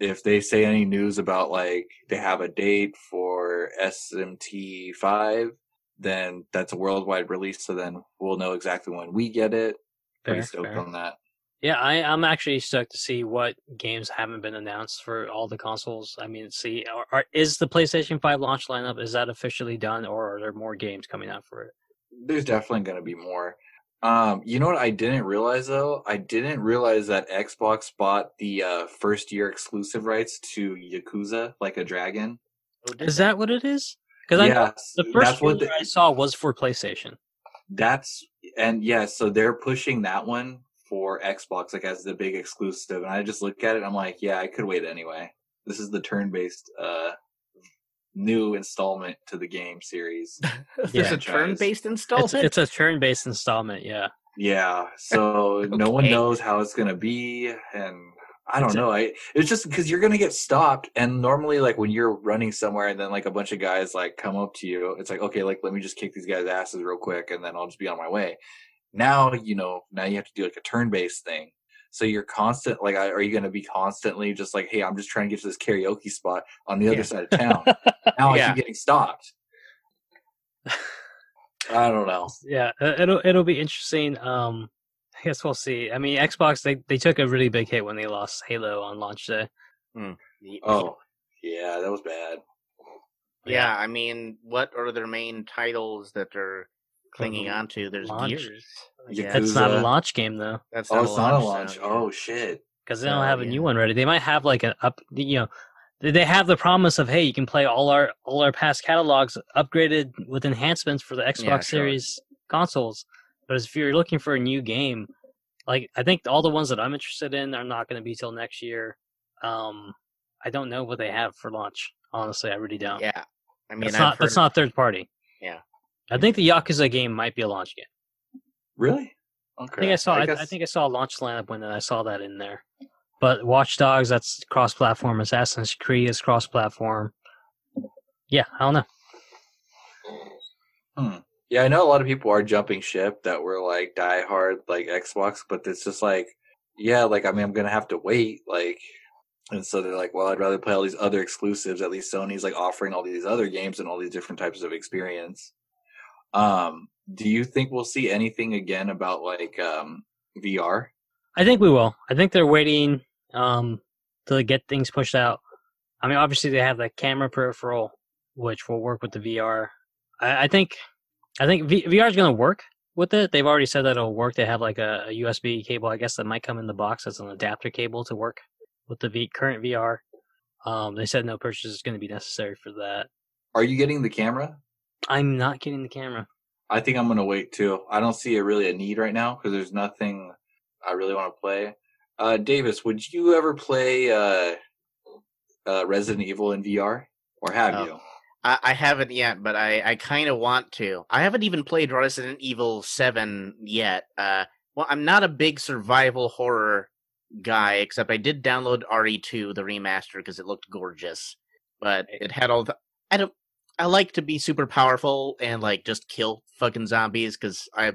if they say any news about like they have a date for SMT five, then that's a worldwide release. So then we'll know exactly when we get it. Pretty Fair, stoked fair. on that. Yeah, I, I'm actually stoked to see what games haven't been announced for all the consoles. I mean, see, are, are, is the PlayStation 5 launch lineup is that officially done, or are there more games coming out for it? There's definitely going to be more. Um, you know what I didn't realize though? I didn't realize that Xbox bought the uh, first year exclusive rights to Yakuza like a dragon. Is that what it is? Because I the first one what the- I saw was for PlayStation. that's and yeah, so they're pushing that one for Xbox like as the big exclusive, and I just look at it, I'm like, yeah, I could wait anyway. This is the turn-based uh new installment to the game series. [LAUGHS] There's Yeah. a turn-based It's, installment. it's a turn-based installment. Yeah, Yeah, so [LAUGHS] no one knows how it's gonna be, and I don't know. I it's just because you're gonna get stopped, and normally, like when you're running somewhere, and then like a bunch of guys like come up to you, it's like okay, like let me just kick these guys' asses real quick, and then I'll just be on my way. Now you know, now you have to do like a turn-based thing. So you're constant, like, are you gonna be constantly just like, hey, I'm just trying to get to this karaoke spot on the Yeah. other side of town. [LAUGHS] now I Yeah. keep getting stopped. [LAUGHS] I don't know. yeah. uh, It'll it'll be interesting. Um, I guess we'll see. I mean, Xbox they they took a really big hit when they lost Halo on launch day. The- Oh, yeah, that was bad. yeah. I mean, what are their main titles that they're clinging Mhm. on to? There's Launch. Gears. Yeah. it's not a launch game though, That's Oh, not it's a not a launch, launch. so, yeah. Oh shit. because they don't Oh, have a yeah. new one ready. They might have like an up. You know, they- they have the promise of hey, you can play all our all our past catalogs upgraded with enhancements for the Xbox Yeah, sure. Series consoles. But if you're looking for a new game, like I think all the ones that I'm interested in are not going to be till next year. Um, I don't know what they have for launch. Honestly, I really don't. Yeah. I mean, that's I've not that's not third party. Yeah. I think the Yakuza game might be a launch game. Really? Okay. I think I saw. I, I guess- think I saw a launch lineup when I saw that in there. But Watch Dogs, that's cross-platform. Assassin's Creed is cross-platform. Yeah, I don't know. Hmm. Yeah, I know a lot of people are jumping ship that were like die hard like Xbox, but it's just like, yeah, like I mean, I'm gonna have to wait, like, and so they're like, well, I'd rather play all these other exclusives. At least Sony's like offering all these other games and all these different types of experience. Um, do you think we'll see anything again about like um VR? I think we will. I think they're waiting um, to get things pushed out. I mean, obviously they have the camera peripheral, which will work with the VR. I, I think, I think v- VR is going to work with it. They've already said that it'll work. They have like a, a USB cable, I guess, that might come in the box as an adapter cable to work with the v- current VR. Um, they said no purchase is going to be necessary for that. Are you getting the camera? I'm not getting the camera. I think I'm gonna wait too. I don't see a really a need right now because there's nothing I really want to play. Uh, Davis, would you ever play uh, uh, Resident Evil in VR, or have Oh. you? I, I haven't yet, but I, I kind of want to. I haven't even played Resident Evil 7 yet. Uh, well, I'm not a big survival horror guy, except I did download RE2, the remaster, because it looked gorgeous. But it had all the. I don't. I like to be super powerful and like just kill fucking zombies because I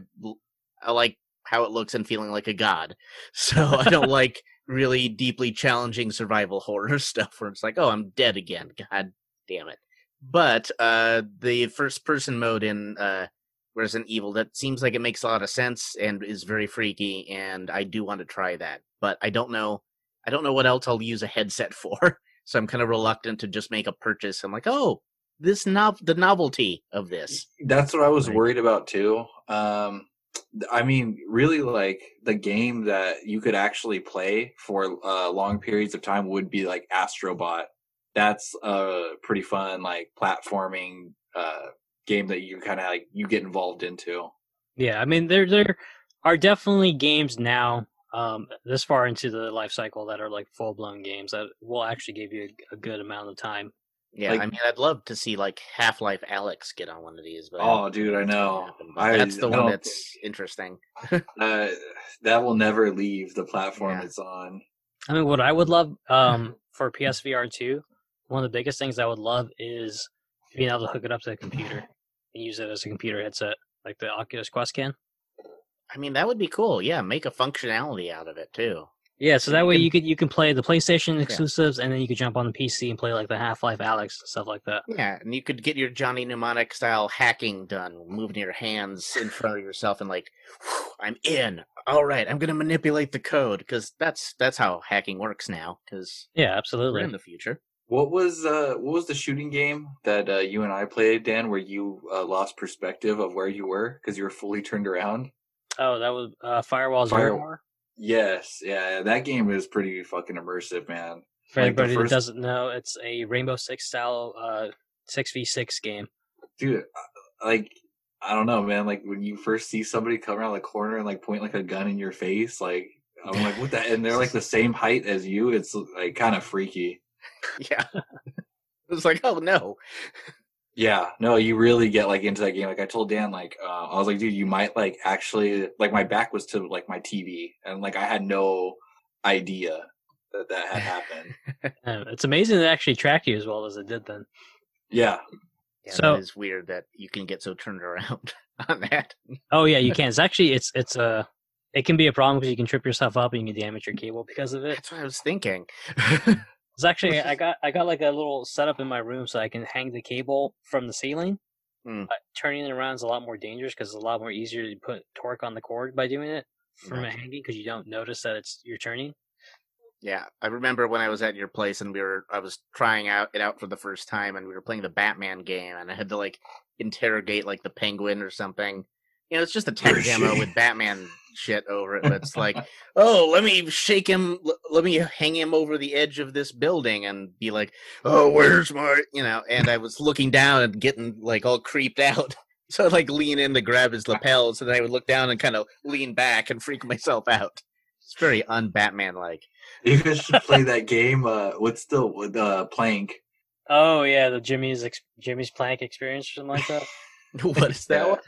I like how it looks and feeling like a god. [LAUGHS] So I don't [LAUGHS] like really deeply challenging survival horror [LAUGHS] stuff where it's like, oh, I'm dead again. God damn it. But uh, the first person mode in uh, Resident Evil that seems like it makes a lot of sense and is very freaky, and I do want to try that. But I don't know. I don't know what else I'll use a headset for, so I'm kind of reluctant to just make a purchase. I'm like, oh, this nov the novelty of this. That's what I was Right. worried about too. Um, I mean, really, like the game that you could actually play for uh, long periods of time would be like Astrobot. That's a pretty fun, like platforming uh, game that you kind of like you get involved into. Yeah, I mean there there are definitely games now um, this far into the life cycle that are like full blown games that will actually give you a, a good amount of time. Yeah, Like- I mean, I'd love to see like Half Life Alyx get on one of these, but Oh, dude, I think it's gonna know. happen, I- that's the I one that's interesting. [LAUGHS] Uh, that will never leave the platform Yeah. it's on. I mean, what I would love [LAUGHS] um, for PSVR two, one of the biggest things I would love is being able to hook it up to a computer and use it as a computer headset, like the Oculus Quest can. I mean, that would be cool. Yeah, make a functionality out of it too. Yeah, so You that way can- you could you can play the PlayStation exclusives, and then you could jump on the PC and play like the Half Life Alyx and stuff like that. Yeah, and you could get your Johnny Mnemonic style hacking done, moving your hands in front of yourself and like, I'm in. All right, I'm gonna manipulate the code because that's that's how hacking works now. Because Yeah, we're absolutely. in the future. What was uh what was the shooting game that uh, you and I played, Dan, where you uh, lost perspective of where you were because you were fully turned around? Oh, that was uh, Firewall Zero Hour. Yes, yeah, that game is pretty fucking immersive, man. For Like the anybody first- that doesn't know, it's a Rainbow Six style uh six v six game. Dude, uh, like I don't know, man. Like when you first see somebody come around the corner and like point like a gun in your face, like I'm like, what the? And they're like the same height as you. It's like kind of freaky. [LAUGHS] Yeah, [LAUGHS] it's like, oh no. [LAUGHS] Yeah, no, you really get like into that game. Like I told Dan, like uh, I was like, dude, you might like actually like my back was to like my TV, and like I had no idea that that had happened. [LAUGHS] Uh, it's amazing that it actually tracked you as well as it did then. yeah, Yeah, So- that is weird that you can get so turned around [LAUGHS] on that. Oh yeah, you [LAUGHS] can. It's actually it's it's uh it can be a problem because you can trip yourself up and you can damage your cable because of it. That's what I was thinking. It's actually I got I got like a little setup in my room so I can hang the cable from the ceiling. Mm. But turning it around is a lot more dangerous because it's a lot more easier to put torque on the cord by doing it from it Gotcha. hanging because you don't notice that it's you're turning. Yeah, I remember when I was at your place and we were I was trying out it out for the first time and we were playing the Batman game and I had to like interrogate like the penguin or something. You know, it's just a [LAUGHS] oh, tech demo with Batman shit over it, but it's like, [LAUGHS] oh, let me shake him, let me hang him over the edge of this building and be like, oh, where's my, you know? And I was looking down and getting like all creeped out. [LAUGHS] So I'd like lean in to grab his lapels, and then I would look down and kind of lean back and freak myself out. It's very un-Batman like. you guys should play that game. Uh, what's the with uh plank? Oh yeah, the Jimmy's ex- Jimmy's plank experience or something like that. [LAUGHS] what is that? Yeah. one?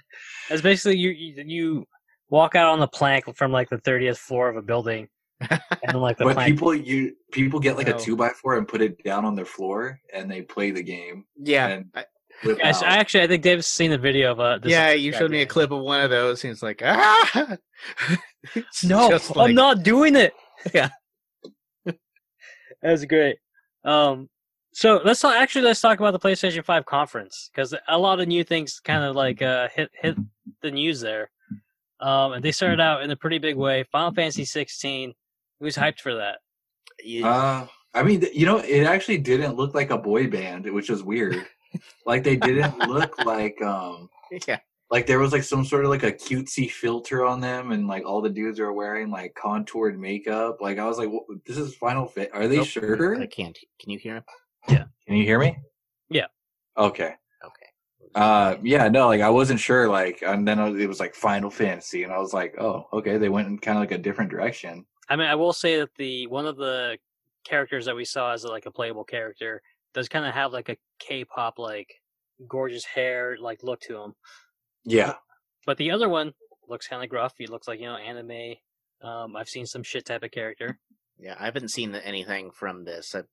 It's basically you you you walk out on the plank from like the thirtieth floor of a building, and like the [LAUGHS] But plank. people you people get like No. a two by four and put it down on their floor and they play the game. Yeah, And I- flip I, s- out. I actually I think Dave's seen the video of uh. This yeah. You showed me a clip of one of those, and it's like, ah, [LAUGHS] It's No, like- I'm not doing it. [LAUGHS] Yeah. that was great. Um, so let's talk, actually let's talk about the PlayStation Five conference because a lot of new things kind of like uh, hit hit the news there. Um, and they started out in a pretty big way. Final Fantasy 16. Who's hyped for that? You- Uh, I mean, you know, it actually didn't look like a boy band, which was weird. like they didn't look like um [LAUGHS] yeah, like there was like some sort of like a cutesy filter on them, and like all the dudes are wearing like contoured makeup. Like I was like, what, "This is Final Fit? Are they Nope, sure? I can't. Can you hear him? Yeah. Can you hear me? Yeah. Okay. Okay. Uh, yeah, no, like I wasn't sure, like, and then it was like Final Fantasy, and I was like, oh, okay, they went in kind of like a different direction. I mean, I will say that the one of the characters that we saw as like a playable character does kind of have like a K-pop like gorgeous hair like look to him. Yeah, But the other one looks kind of gruff. He looks like you know anime. Um, I've seen some shit type of character. Yeah, I haven't seen anything from this. I, uh,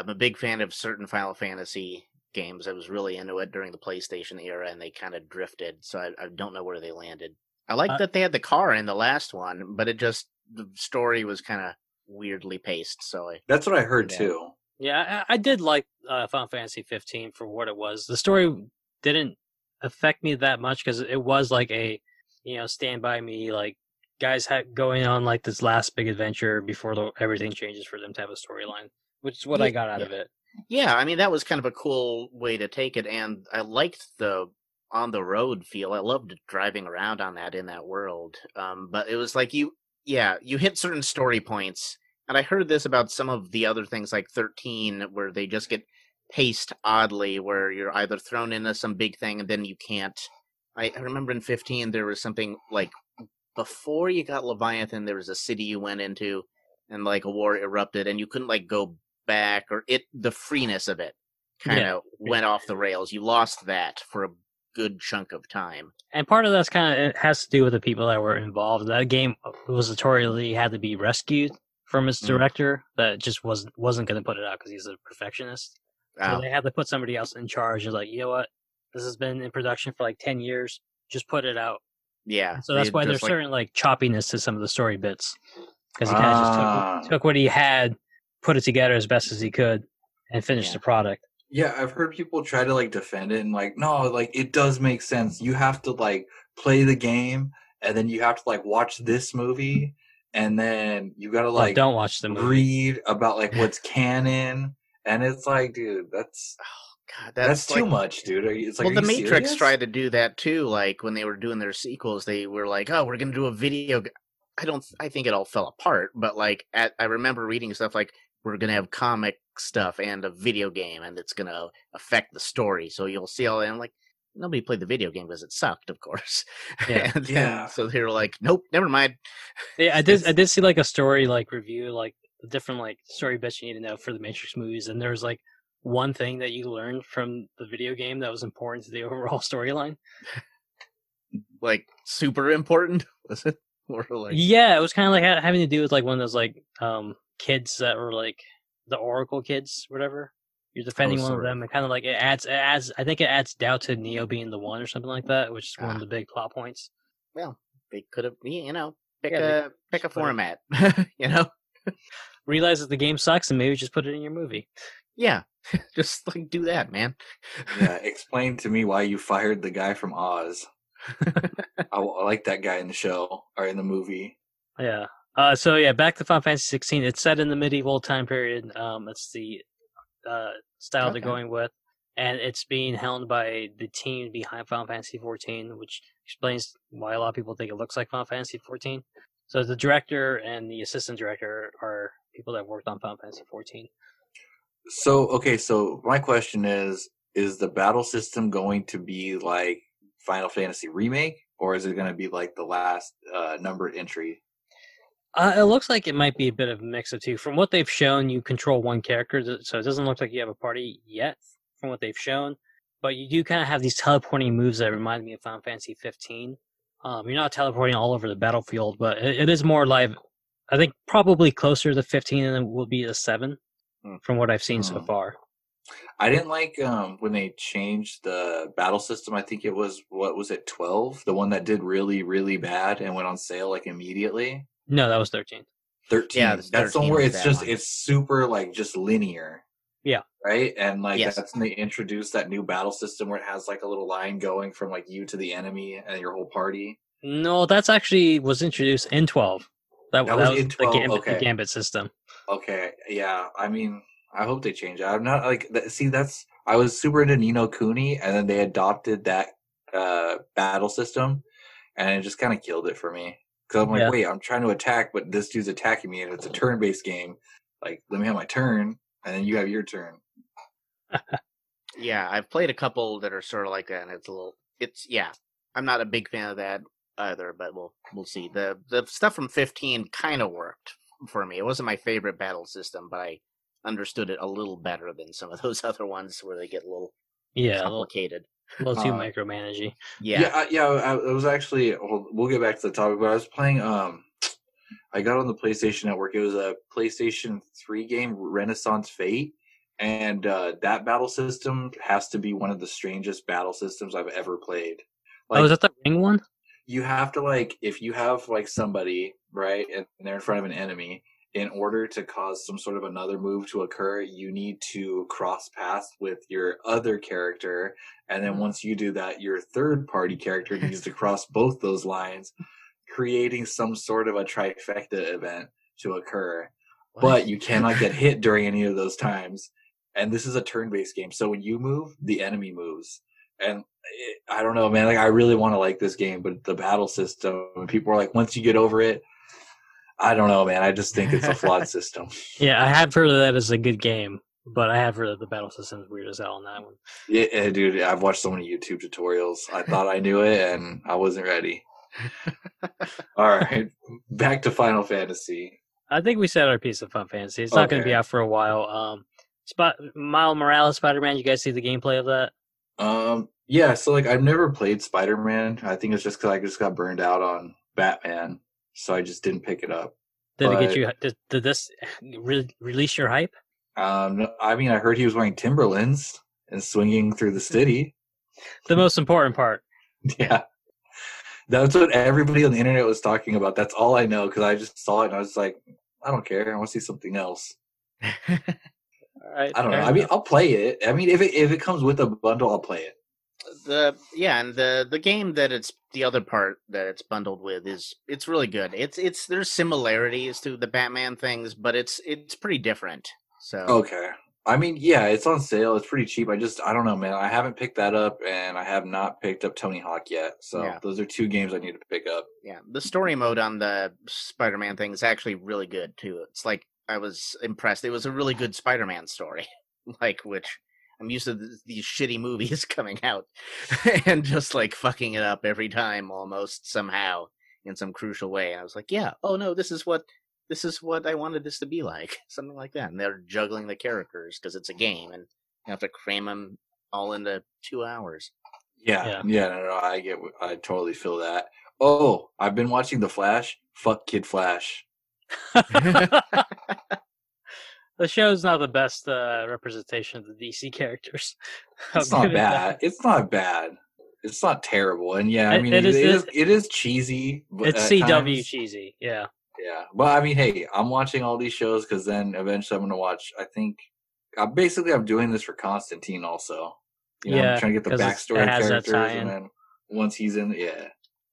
I'm a big fan of certain Final Fantasy games. I was really into it during the PlayStation era, and they kind of drifted. So I, I don't know where they landed. I like Uh, that they had the car in the last one, but it just the story was kind of weirdly paced. So I, that's what I heard Yeah. too. Yeah, I, I did like uh, Final Fantasy 15 for what it was. The story didn't affect me that much because it was like a you know stand by me like guys had going on like this last big adventure before the, everything changes for them to have a storyline, which is what I got out yeah. of it. Yeah, I mean that was kind of a cool way to take it, and I liked the on the road feel. I loved driving around on that in that world. Um, but it was like you, yeah, you hit certain story points, and I heard this about some of the other things like 13, where they just get paced oddly, where you're either thrown into some big thing and then you can't. I, I remember in 15 there was something like before you got Leviathan, there was a city you went into, and like a war erupted, and you couldn't like go back or it the freeness of it kind of Yeah. went off the rails. You lost that for a good chunk of time. And part of that's kind of it has to do with the people that were involved. That game was notoriously had to be rescued from its Mm. director that just wasn't wasn't going to put it out because he's a perfectionist. So Oh, they had to put somebody else in charge. And like, you know what? This has been in production for like ten years. Just put it out. yeah. So that's why there's like- certain like choppiness to some of the story bits because he kind of just Ah. took, took what he had, put it together as best as he could, and finish Yeah. the product. Yeah, I've heard people try to like defend it and like, no, like it does make sense. You have to like play the game and then you have to like watch this movie and then you gotta Well, like don't watch the movie. read about like what's [LAUGHS] canon. And it's like, dude, that's oh, God, that's, that's, too like- much, dude. Are you, it's like, well, are the Matrix serious? tried to do that too. Like when they were doing their sequels, they were like, "Oh, we're gonna do a video." g-" I don't. I think it all fell apart. But like, at, I remember reading stuff like, "We're gonna have comic stuff and a video game, and it's gonna affect the story." So you'll see all that. I'm like, nobody played the video game because it sucked, of course. Yeah. [LAUGHS] and then- Yeah. So they were like, "Nope, never mind." Yeah, I [LAUGHS] did. I did see like a story like review, like the different like story bits you need to know for the Matrix movies, and there was like one thing that you learned from the video game that was important to the [LAUGHS] overall storyline. Like super important was it? Or like, Yeah, it was kind of like having to do with like one of those like um kids that were like the Oracle kids, whatever. You're defending one of them, and kind of like it adds, it adds. I think it adds doubt to Neo being the one or something like that, which is one Ah. of the big plot points. Well, they could have, you know, pick Yeah, a pick a just put it- format, [LAUGHS] [LAUGHS] you know. Realize that the game sucks, and maybe just put it in your movie. Yeah, [LAUGHS] just like do that, man. Yeah, explain to me why you fired the guy from Oz. I, I like that guy in the show or in the movie. Yeah. Uh, so yeah, back to Final Fantasy 16. It's set in the medieval time period. Um, it's the uh, style they're going with, and it's being helmed by the team behind Final Fantasy 14, which explains why a lot of people think it looks like Final Fantasy 14. So the director and the assistant director are people that worked on Final Fantasy 14. So okay, so my question is: Is the battle system going to be like Final Fantasy remake, or is it going to be like the last uh, numbered entry? Uh, it looks like it might be a bit of a mix of two. From what they've shown, you control one character, so it doesn't look like you have a party yet. From what they've shown, but you do kind of have these teleporting moves that remind me of Final Fantasy 15. Um, you're not teleporting all over the battlefield, but it, it is more live. I think probably closer to 15 than it will be the seven, Hmm. from what I've seen so Hmm. far. I didn't like um, when they changed the battle system. I think it was what was it twelve, the one that did really really bad and went on sale like immediately. No, that was 13. Thirteen. Yeah, that's the one 13 where was it's that just one. it's super like just linear. Yeah. Right, and like Yes. that's when they introduced that new battle system where it has like a little line going from like you to the enemy and your whole party. No, that's actually was introduced in 12. That, That that was in the Gambit, okay. the Gambit system. Okay, yeah. I mean, I hope they change it. I'm not like that. See, that's I was super into Ni no Kuni, and then they adopted that uh, battle system, and it just kind of killed it for me. Because I'm like, Yeah. wait, I'm trying to attack, but this dude's attacking me, and it's a turn-based game. Like, let me have my turn, and then you have your turn. [LAUGHS] Yeah, I've played a couple that are sort of like that, and it's a little. It's yeah. I'm not a big fan of that either, but we'll we'll see. the The stuff from 15 kind of worked for me. It wasn't my favorite battle system, but I understood it a little better than some of those [LAUGHS] other ones where they get a little Yeah, complicated. A little too Uh, micromanagey. Yeah, yeah, I, yeah. I, I was actually. Well, we'll get back to the topic, but I was playing. Um, I got on the PlayStation Network. It was a PlayStation Three game, Renaissance Fate, and uh, that battle system has to be one of the strangest battle systems I've ever played. oh, is that the ring one? you have to like if you have like somebody right and they're in front of an enemy in order to cause some sort of another move to occur you need to cross paths with your other character and then mm-hmm. once you do that your third party character needs to [LAUGHS] cross both those lines creating some sort of a trifecta event to occur but you cannot get hit during any of those times. And this is a turn-based game, so when you move, the enemy moves. And it, I don't know, man. Like I really want to like this game, but the battle system. and People are like, once you get over it, I don't know, man. I just think it's a flawed [LAUGHS] system. Yeah, I have heard of that as a good game, but I have heard that the battle system is weird as hell on that one. Yeah, yeah, dude. I've watched so many YouTube tutorials. I thought I knew it, and I wasn't ready. [LAUGHS] All right, back to Final Fantasy. I think we said our piece of Fun Fantasy. It's not going to be out for a while. Um, Spot Miles Morales Spider Man. You guys see the gameplay of that? Um, yeah. So like, I've never played Spider Man. I think it's just because I just got burned out on Batman, so I just didn't pick it up. Did it get you? Did, did this [SIGHS] re- release your hype? Um, I mean, I heard he was wearing Timberlands and swinging through the city. The most important part. [LAUGHS] Yeah. That's what everybody on the internet was talking about. That's all I know because I just saw it and I was like, I don't care. I want to see something else. [LAUGHS] All right. I don't know. I mean. I'll play it. I mean, if it if it comes with a bundle, I'll play it. The yeah, and the the game that it's the other part that it's bundled with is it's really good. It's it's there's similarities to the Batman things, but it's it's pretty different. So Okay. I mean, yeah, it's on sale. It's pretty cheap. I just, I don't know, man. I haven't picked that up, and I have not picked up Tony Hawk yet. So Yeah. those are two games I need to pick up. Yeah, the story mode on the Spider-Man thing is actually really good too. It's like I was impressed. It was a really good Spider-Man story, [LAUGHS] like which I'm used to th- these shitty movies [LAUGHS] coming out [LAUGHS] and just like fucking it up every time almost somehow in some crucial way. And I was like, yeah, oh no, this is what this is what I wanted this to be [LAUGHS] like, something like that. And they're juggling the characters because it's a game and you have to cram them all into two hours. Yeah, Yeah. yeah, no, no, I get, I totally feel that. Oh, I've been watching The Flash. Fuck Kid Flash. The show's not the best uh, representation of the DC [LAUGHS] characters. It's not give it that. bad. It's not bad. It's not terrible. And yeah, I mean, it it is- is, it is, it- it is cheesy. But It's CW times- cheesy. Yeah. Yeah, but I mean, hey, I'm watching all these shows because then eventually I'm going to watch. I think, uh, basically, I'm doing this for Constantine also. You know, Yeah, I'm trying to get the backstory of characters, and then once he's in, yeah,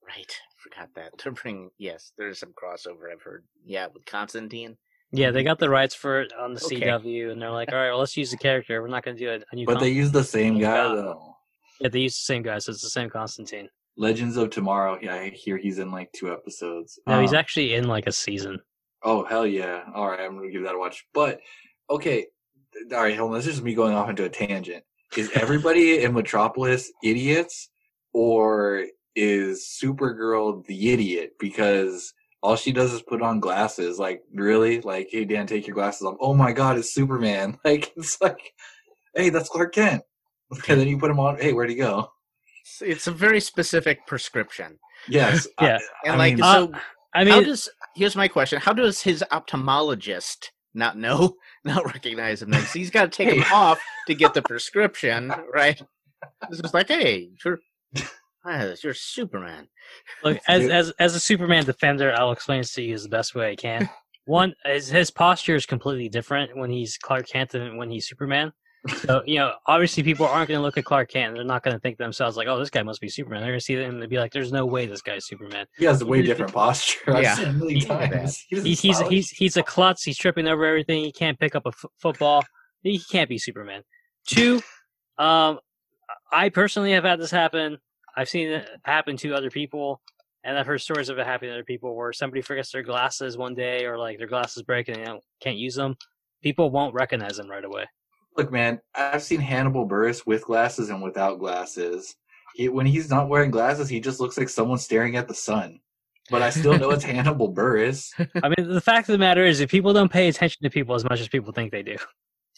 Right. Forgot that. [LAUGHS] To bring yes, there's some crossover I've heard. Yeah, with Constantine. Yeah, they got the rights for it on the Okay. CW, and they're like, "All right, well, let's use the character. We're not going to do a, new." but they use the same guy God. though. yeah, they use the same guy, so it's the same Constantine. Legends of Tomorrow. Yeah, I hear he's in like two episodes. No, he's Um, actually in like a season. Oh hell yeah! All right, I'm gonna give that a watch. But okay, all right, hold on. This is me going off into a tangent. Is [LAUGHS] everybody in Metropolis idiots, or is Supergirl the idiot because all she does is put on glasses? Like really? Like hey Dan, take your glasses off. Oh my God, it's Superman! [LAUGHS] Like it's like, hey, that's Clark Kent. [LAUGHS] And then you put him on. Hey, where'd he go? It's, it's a very specific prescription. Yes. [LAUGHS] Yeah. I, And I like mean, Uh, so I how mean, does here's my question. How does his ophthalmologist not know, not recognize him then? 'Cause he's gotta take him off to get the prescription, right? This is like, hey, you're ah, you're Superman. look as as as a Superman defender, I'll explain this to you as the best way I can. One, his, his posture is completely different when he's Clark Kent and when he's Superman. So you know, obviously, people aren't going to look at Clark Kent. They're not going to think to themselves like, "Oh, this guy must be Superman." They're going to see him and be like, "There's no way this guy's Superman." he has a way different posture. I've Yeah. seen a million He- times. He He's he's he's he's a klutz. He's tripping over everything. He can't pick up a f- football. He can't be Superman. Two, um, I personally have had this happen. I've seen it happen to other people, and I've heard stories of it happening to other people where somebody forgets their glasses one day, or like their glasses break and they don't, can't use them. People won't recognize them right away. Look, man, I've seen Hannibal Buress with glasses and without glasses. He, when he's not wearing glasses, he just looks like someone staring at the sun. But I still know it's [LAUGHS] Hannibal Buress. I mean, the fact of the matter is, if people don't pay attention to people as much as people think they do,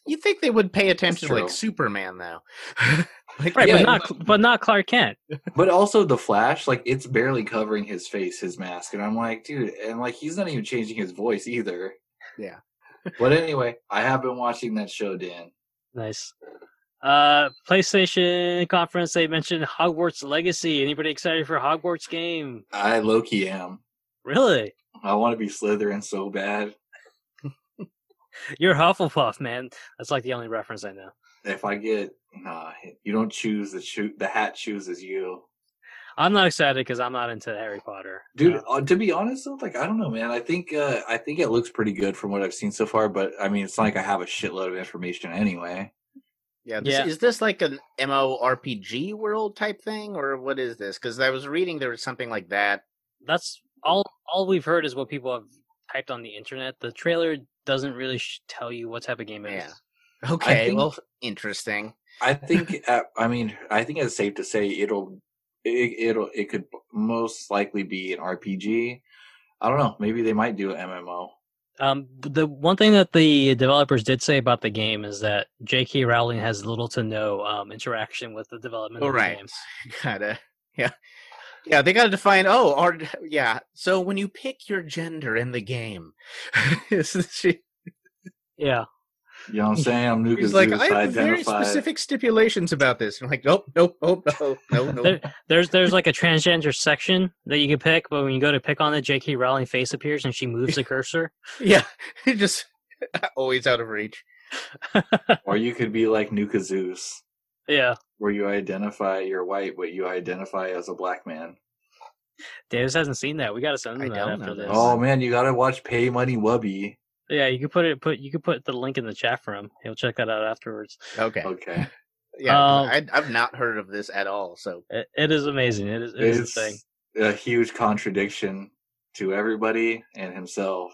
You think they would pay attention to like Superman though? [LAUGHS] like, right? Yeah, but not, but not Clark Kent. [LAUGHS] But also the Flash, like it's barely covering his face, his mask, and I'm like, dude, and like he's not even changing his voice either. Yeah. [LAUGHS] but anyway, I have been watching that show, Dan. Nice. Uh, PlayStation conference. They mentioned Hogwarts Legacy. Anybody excited for Hogwarts game? I low key am. Really? I want to be Slytherin so bad. [LAUGHS] You're Hufflepuff, man. That's like the only reference I know. If I get nah, you don't choose the shoot. The hat chooses you, I'm not excited because I'm not into Harry Potter. dude. Uh, uh, to be honest, though, like I don't know, man. I think uh, I think it looks pretty good from what I've seen so far. But I mean, it's not like I have a shitload of information anyway. Yeah, this, Yeah. is this like an MMORPG world type thing, or what is this? Because I was reading there was something like that. that's all. All we've heard is what people have typed on the internet. The trailer doesn't really sh- tell you what type of game it is. Okay, think- well, interesting. I think. uh, I mean, I think it's safe to say it'll. It, it'll. It could most likely be an RPG. I don't know. Maybe they might do an MMO. Um, the one thing that the developers did say about the game is that J.K. Rowling has little to no um, interaction with the development Oh, of the right. game. [LAUGHS] Gotta, yeah, yeah. They gotta define. Oh, or yeah. So when you pick your gender in the game, [LAUGHS] is she- Yeah, You know what I'm saying? I'm Nuka he's like, I I have very specific stipulations about this. I'm like, nope, nope, nope, no, [LAUGHS] no, no. There- there's there's like a transgender section that you can pick, but when you go to pick on it, J.K. Rowling face appears and she moves the cursor. [LAUGHS] yeah, [LAUGHS] just always out of reach. Or you could be like Nuka Zeus, yeah, where you identify you're white, but you identify as a black man. Davis hasn't seen that. We got to send I him that after this. Oh man, you gotta watch Pay Money Wubby. Yeah, you could put it put you could put the link in the chat for him. He'll check that out afterwards. Okay, Okay. [LAUGHS] Yeah, Um, I, I've not heard of this at all. So It, it is amazing. It is, it is a thing. a huge contradiction to everybody and himself.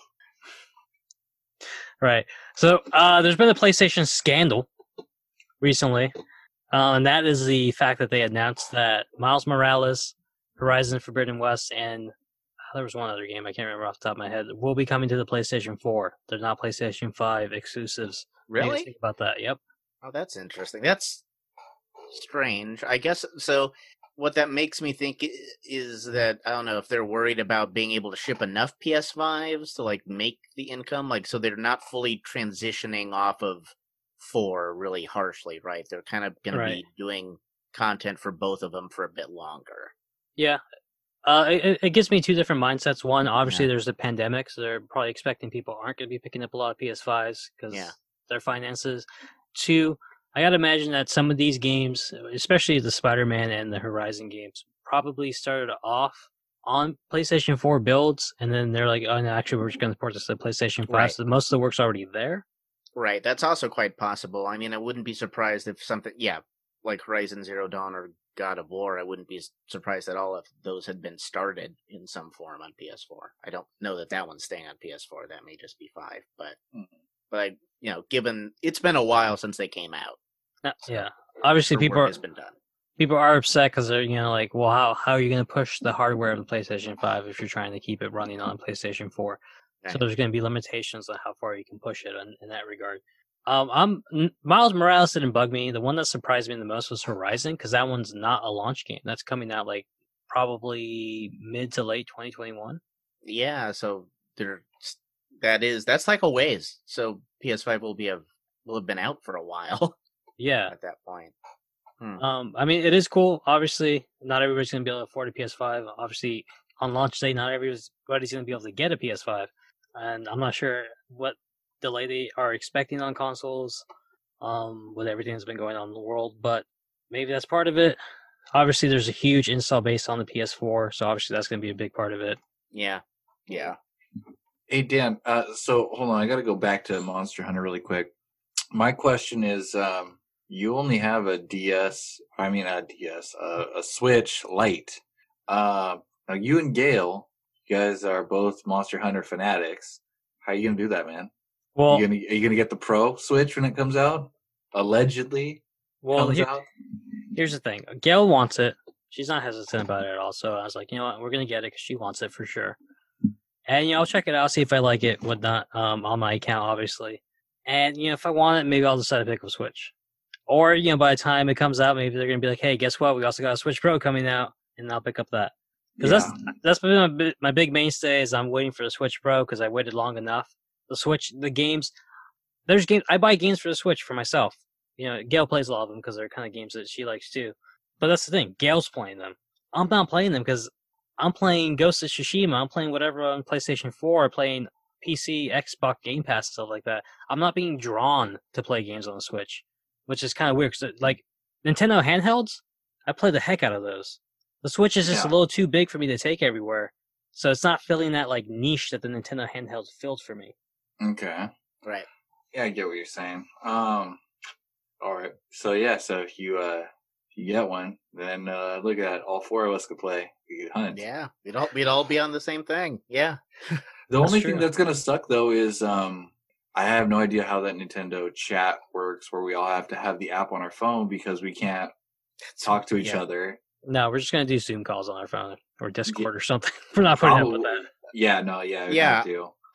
Right. So uh, there's been a PlayStation scandal recently, uh, and that is the fact that they announced that Miles Morales, Horizon Forbidden West, and there was one other game I can't remember off the top of my head will be coming to the PlayStation 4. They're not PlayStation 5 exclusives. What do you guys really, think about that? Yep. oh, that's interesting. That's strange. I guess so. What that makes me think is that I don't know if they're worried about being able to ship enough PS5s to like make the income, like so they're not fully transitioning off of four really harshly, right? They're kind of going Right. to be doing content for both of them for a bit longer. Yeah. Uh, it, it- gives me two different mindsets. One, obviously, there's a pandemic, so they're probably expecting people aren't going to be picking up a lot of PS5s because Yeah. their finances. Two, I got to imagine that some of these games, especially the Spider-Man and the Horizon games, probably started off on PlayStation 4 builds, and then they're like, "Oh no, actually, we're just going to port this to PlayStation 5." Right. So most of the work's already there. Right, that's also quite possible. I mean, I wouldn't be surprised if something, yeah, like Horizon Zero Dawn or God of War, I wouldn't be surprised at all if those had been started in some form on PS4. I don't know that that one's staying on PS4. That may just be five, but Mhm. but I, you know, given it's been a while since they came out, Uh, So, yeah, obviously, people are has been done. people are upset because they're you know like, well, how how are you going to push the hardware of the PlayStation 5 if you're trying to keep it running on [LAUGHS] PlayStation 4? So there's going to be limitations on how far you can push it in, in that regard. Um, I'm Miles Morales didn't bug me. The one that surprised me the most was Horizon because that one's not a launch game. That's coming out like probably mid to late 2021. Yeah, so there, that is that's like a ways. So PS5 will be a will have been out for a while [LAUGHS] Yeah. at that point. Hmm. Um, I mean, it is cool. Obviously, not everybody's going to be able to afford a PS5. Obviously, on launch day, not everybody's going to be able to get a PS5. And I'm not sure what delay they are expecting on consoles um, with everything that's been going on in the world, but maybe that's part of it. Obviously, there's a huge install base on the PS4, so obviously that's going to be a big part of it. Yeah, yeah. Hey Dan, uh, so hold on, I got to go back to Monster Hunter really quick. My question is, um, you only have a DS. I mean, a DS, uh, a Switch Lite. Uh, now you and Gail, you guys are both Monster Hunter fanatics. How you gonna do that, man? Well, you gonna are you gonna get the Pro Switch when it comes out? Allegedly well, here- out. here's the thing. Gail wants it. She's not hesitant about it at all. So I was like, you know what, we're gonna get it because she wants it for sure. And you know, I'll check it out, see if I like it, whatnot, um, on my account, obviously. And you know, if I want it, maybe I'll decide to pick up a Switch. Or you know, by the time it comes out, maybe they're gonna be like, hey, guess what? We also got a Switch Pro coming out, and I'll pick up that. Because Yeah. that's that's been my, my big mainstay is I'm waiting for the Switch Pro because I waited long enough. The Switch, the games, there's games I buy games for the Switch for myself. You know, Gail plays a lot of them because they're kind of games that she likes too. But that's the thing, Gail's playing them. I'm not playing them because I'm playing Ghost of Tsushima. I'm playing whatever on PlayStation 4, playing PC, Xbox, Game Pass, stuff like that. I'm not being drawn to play games on the Switch, which is kind of weird. Cause uh, like Nintendo handhelds, I play the heck out of those. The Switch is just Yeah. a little too big for me to take everywhere, so it's not filling that like niche that the Nintendo handhelds filled for me. Okay. Right. Yeah, I get what you're saying. Um, all right. So yeah, so if you uh if you get one, then uh look at that. All four of us could play. We could hunt. Yeah, we'd all we'd all be on the same thing. Yeah. [LAUGHS] The only true. thing that's gonna suck though is um I have no idea how that Nintendo chat works where we all have to have the app on our phone because we can't talk to each Yeah. other. No, we're just gonna do Zoom calls on our phone or Discord or something. [LAUGHS] we're not putting up with that. Yeah, no, yeah, Yeah.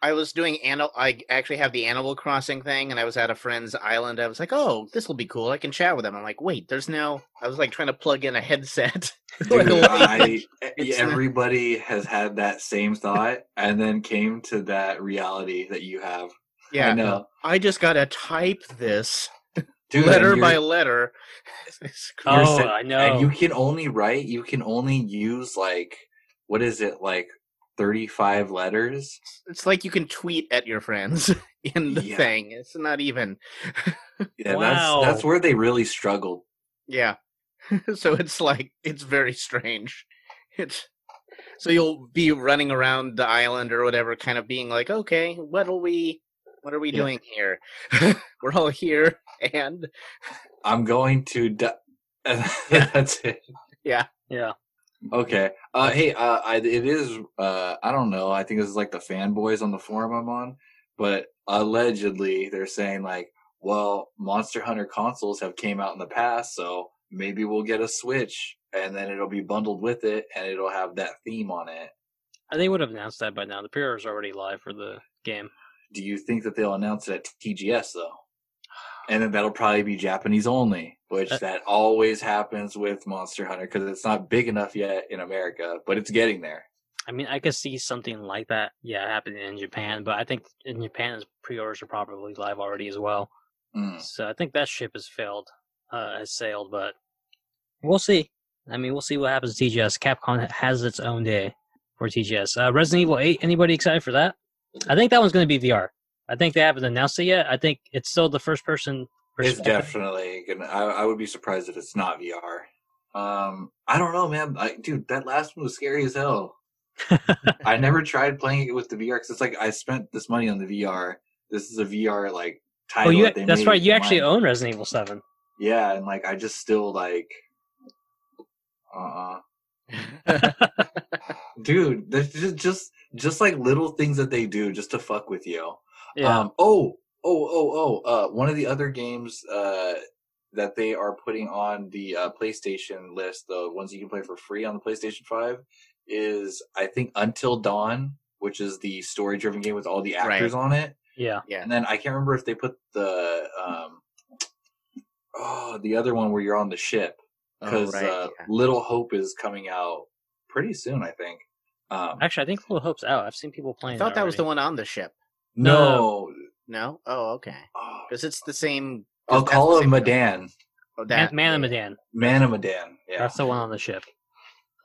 Have to. I was doing animal. I actually have the Animal Crossing thing, and I was at a friend's island. I was like, "Oh, this will be cool. I can chat with them." I'm like, "Wait, there's no." I was like trying to plug in a headset. [LAUGHS] Dude, I, It's not- everybody has had that same thought and then came to that reality that you have. yeah, I know. I just gotta type this Dude, letter by letter. [LAUGHS] Oh, set- I know. And you can only write, you can only use like, what is it, like 35 letters? it's like you can tweet at your friends [LAUGHS] in the Yeah. thing. It's not even. [LAUGHS] Yeah, Wow. that's that's where they really struggled. Yeah. [LAUGHS] so it's like it's very strange. It's so you'll be running around the island or whatever, kind of being like, okay, what are we what are we Yeah. doing here? We're all here and I'm going to. Di- that's it. Yeah. Yeah. Okay. Uh, hey, uh, I, it is. Uh, I don't know. I think this is like the fanboys on the forum I'm on, but allegedly they're saying like, well, Monster Hunter consoles have came out in the past, so maybe we'll get a Switch, and then it'll be bundled with it, and it'll have that theme on it. They would have announced that by now. The pre-order is already live for the game. Do you think that they'll announce it at TGS though? And then that'll probably be Japanese only, which Uh, that always happens with Monster Hunter because it's not big enough yet in America, but it's getting there. I mean, I could see something like that, yeah, happening in Japan, but I think in Japan, pre-orders are probably live already as well. Mm. So I think that ship has failed, uh, has sailed, but we'll see. I mean, we'll see what happens to TGS. Capcom has its own day for TGS. Uh, Resident Evil 8, anybody excited for that? I think that one's going to be VR. I think they haven't announced it yet. I think it's still the first person It's definitely gonna. I, I would be surprised if it's not VR. Um, I don't know, man. I, dude, that last one was scary as hell. [LAUGHS] I never tried playing it with the VR because it's like I spent this money on the VR. This is a VR like oh, title. you, that that's right. You actually mine. own Resident Evil 7. Yeah, and like I just still like. Uh. uh [LAUGHS] Dude, just just just like little things that they do just to fuck with you. Yeah. Um, oh, oh, oh, oh. Uh, one of the other games uh, that they are putting on the uh, PlayStation list, the ones you can play for free on the PlayStation 5, is I think Until Dawn, which is the story driven game with all the actors on it. yeah. yeah. And then I can't remember if they put the. Um, oh, the other one where you're on the ship. Oh, Because right, uh, yeah. Little Hope is coming out pretty soon, I think. Um, Actually, I think Little Hope's out. I've seen people playing. I thought it that was the one on the ship. No. No? Oh, okay. Oh, Because it's the same. I'll call the it same- Medan. Oh, Man, that Man of yeah, Medan. Man of Medan. Yeah. That's the one on the ship.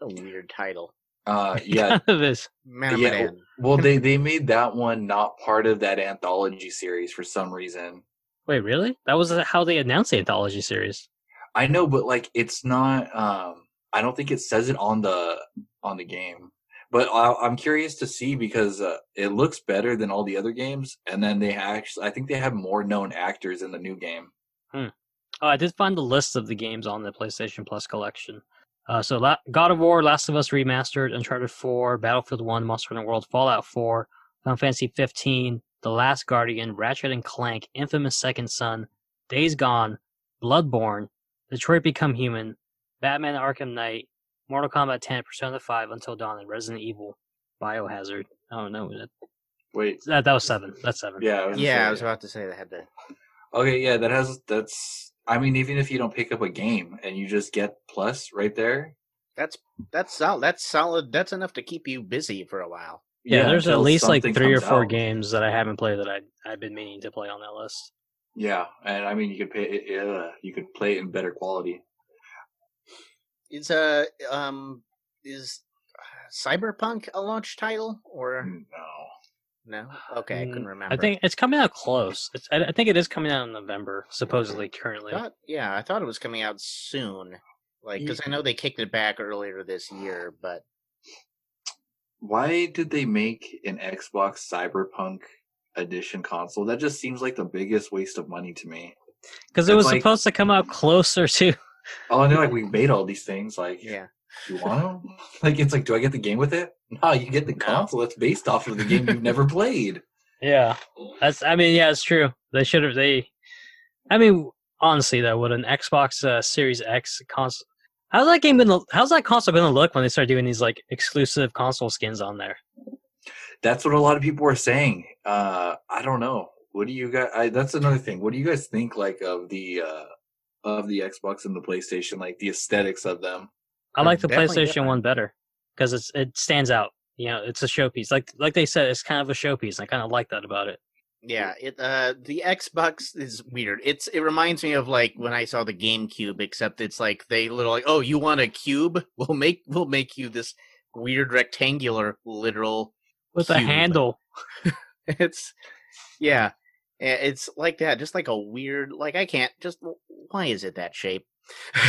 A weird title. Uh, [LAUGHS] yeah. this Man of Yeah, Medan. Well, they they made that one not part of that anthology series for some reason. Wait, really? That was how they announced the anthology series. I know, but like it's not. Um, I don't think it says it on the on the game. But I, I'm curious to see because uh, it looks better than all the other games, and then they actually, I think they have more known actors in the new game. Oh, I did find the list of the games on the PlayStation Plus collection. Uh, so La- God of War, Last of Us Remastered, Uncharted 4, Battlefield 1, Monster Hunter World, Fallout 4, Final Fantasy 15, The Last Guardian, Ratchet and Clank, Infamous Second Son, Days Gone, Bloodborne, Detroit Become Human, Batman Arkham Knight, Mortal Kombat 10, Persona 5, Until Dawn, and Resident Evil, Biohazard. Oh, I don't know. That, Wait, that, that was seven. That's seven. yeah, I was Yeah, say, I was about to say they had to. Okay, yeah, that has that's. I mean, even if you don't pick up a game and you just get plus right there, That's that's solid. That's solid. That's enough to keep you busy for a while. Yeah, there's at least like three or four out. games that I haven't played that I I've been meaning to play on that list. Yeah, and I mean, you could pay. Yeah, you could play it in better quality. Is uh um is Cyberpunk a launch title or No, no? Okay, I couldn't Mm, remember. I think it's coming out close. It's, I, I think it is coming out in November, supposedly currently. thought, yeah, I thought it was coming out soon. Like, because I know they kicked it back earlier this year, but why did they make an Xbox Cyberpunk edition console? That just seems like the biggest waste of money to me. Because it was like- supposed to come out closer [LAUGHS] to. [LAUGHS] Oh, and they're like, we [LAUGHS] made all these things. Like, yeah, you want them? [LAUGHS] Like, it's like, do I get the game with it? No, you get the No. console that's based off of the game you've never played. Yeah, that's. I mean, yeah, it's true. They should have. They. I mean, honestly, though, would an Xbox uh, Series X console? How's that game gonna? How's that console gonna look when they start doing these like exclusive console skins on there? That's what a lot of people are saying. Uh, I don't know. What do you guys? I, that's another thing. What do you guys think like of the uh, of the Xbox and the PlayStation? Like the aesthetics of them. I like the PlayStation different. one better because it's it stands out. You know, it's a showpiece. Like like they said, it's kind of a showpiece. I kind of like that about it. yeah. It uh the Xbox is weird. It's it reminds me of like when I saw the GameCube, except it's like they little like, oh, you want a cube? [LAUGHS] We'll make we'll make you this weird rectangular literal With a handle, [LAUGHS] it's yeah it's like that just like a weird like i can't just why is it that shape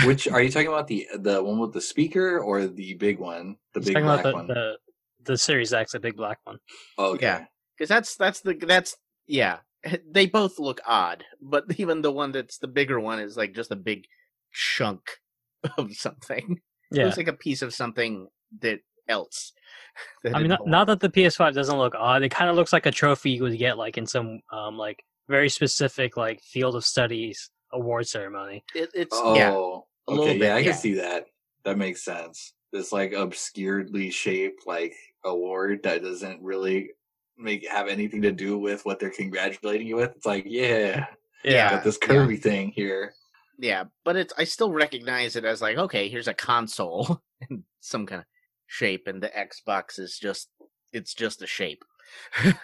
Which are [LAUGHS] you talking about? The the one with the speaker or the big one? The big black the, one. the the Series X, the big black one. Oh, okay. Yeah. because that's that's the that's yeah [LAUGHS] they both look odd but [LAUGHS] even the one that's the bigger one is like just a big chunk of something Yeah, looks like a piece of something that else [LAUGHS] I mean, not, not that the PS5 doesn't look odd. It kind of looks like a trophy you would get like in some um like very specific like field of studies award ceremony. it, it's Oh, yeah a okay. little bit, yeah, I yeah. can see that. That makes sense. This like obscurely shaped like award that doesn't really make have anything to do with what they're congratulating you with. It's like, yeah, Yeah. got this yeah. curvy thing here. Yeah, but it's I still recognize it as like okay, here's a console [LAUGHS] and some kind of shape, and the Xbox is just it's just a shape. [LAUGHS]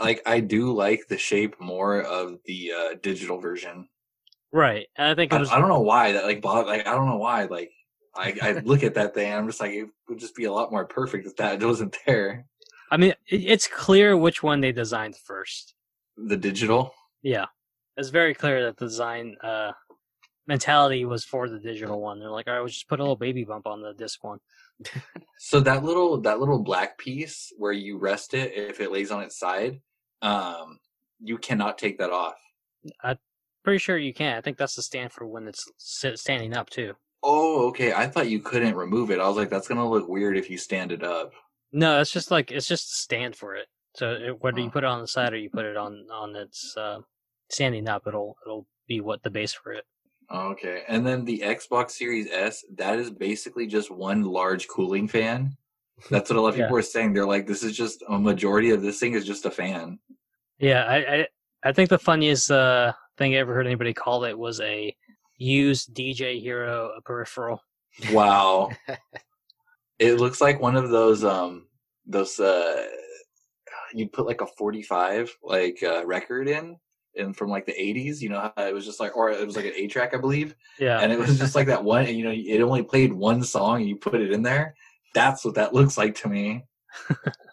Like I do like the shape more of the uh, digital version. Right, I think it I, was. I don't know why that like bother, like I don't know why like I, I look at that thing and I'm just like it would just be a lot more perfect if that [LAUGHS] wasn't there. I mean, it's clear which one they designed first. The digital. Yeah, it's very clear that the design uh mentality was for the digital one. They're like, all right, we'll just put a little baby bump on the disc one. So that little that little black piece where you rest it if it lays on its side, um, you cannot take that off. I'm pretty sure you can. I think that's the stand for when it's standing up too. Oh, okay. I thought you couldn't remove it. I was like, that's gonna look weird if you stand it up. No, it's just like it's just a stand for it. So it, whether you put it on the side or you put it on on its uh, standing up, it'll it'll be what the base for it. Okay. And then the Xbox Series S, that is basically just one large cooling fan. That's what a lot of [LAUGHS] Yeah. people are saying. They're like, this is just a majority of this thing is just a fan. Yeah, I I, I think the funniest uh, thing I ever heard anybody call it was a used DJ Hero peripheral. Wow. [LAUGHS] it looks like one of those um those uh you put like a 45 like uh record in and from like the 80s you know it was just like or it was like an a track I believe Yeah, and it was just like that one and you know it only played one song and you put it in there that's what that looks like to me [LAUGHS]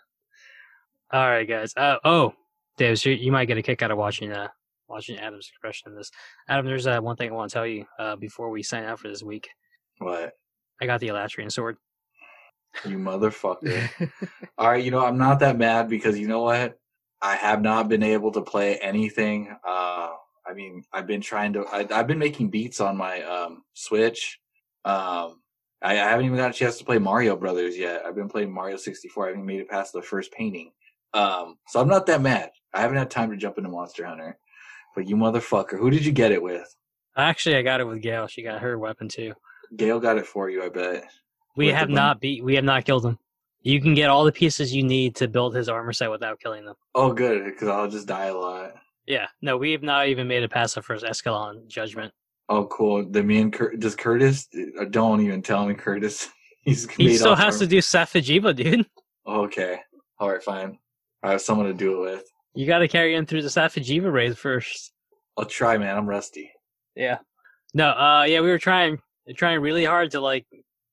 All right, guys. Uh, oh, Dave, so you might get a kick out of watching uh watching Adam's expression in this. Adam, there's uh, one thing I want to tell you uh, before we sign out for this week. what I got the Alatreon sword. you motherfucker [LAUGHS] all right you know I'm not that mad because you know what I have not been able to play anything uh I mean, I've been trying to. I, I've been making beats on my um, Switch. Um, I, I haven't even got a chance to play Mario Brothers yet. I've been playing Mario 64. I haven't made it past the first painting. Um, so I'm not that mad. I haven't had time to jump into Monster Hunter. But you motherfucker, who did you get it with? Actually, I got it with Gail. She got her weapon too. Gail got it for you, I bet. We With have not beat. We have not killed him. You can get all the pieces you need to build his armor set without killing them. Oh, good, because I'll just die a lot. Yeah, no, we have not even made it past the first Escaton judgment. Oh, cool. The me and Cur- does Curtis? uh, Don't even tell me, Curtis. [LAUGHS] He's He still has armor. to do Safi'jiiva, dude. Okay. All right, fine. I have someone to do it with. You got to carry him through the Safi'jiiva raid first. I'll try, man. I'm rusty. Yeah. No, uh, yeah, we were trying, trying really hard to like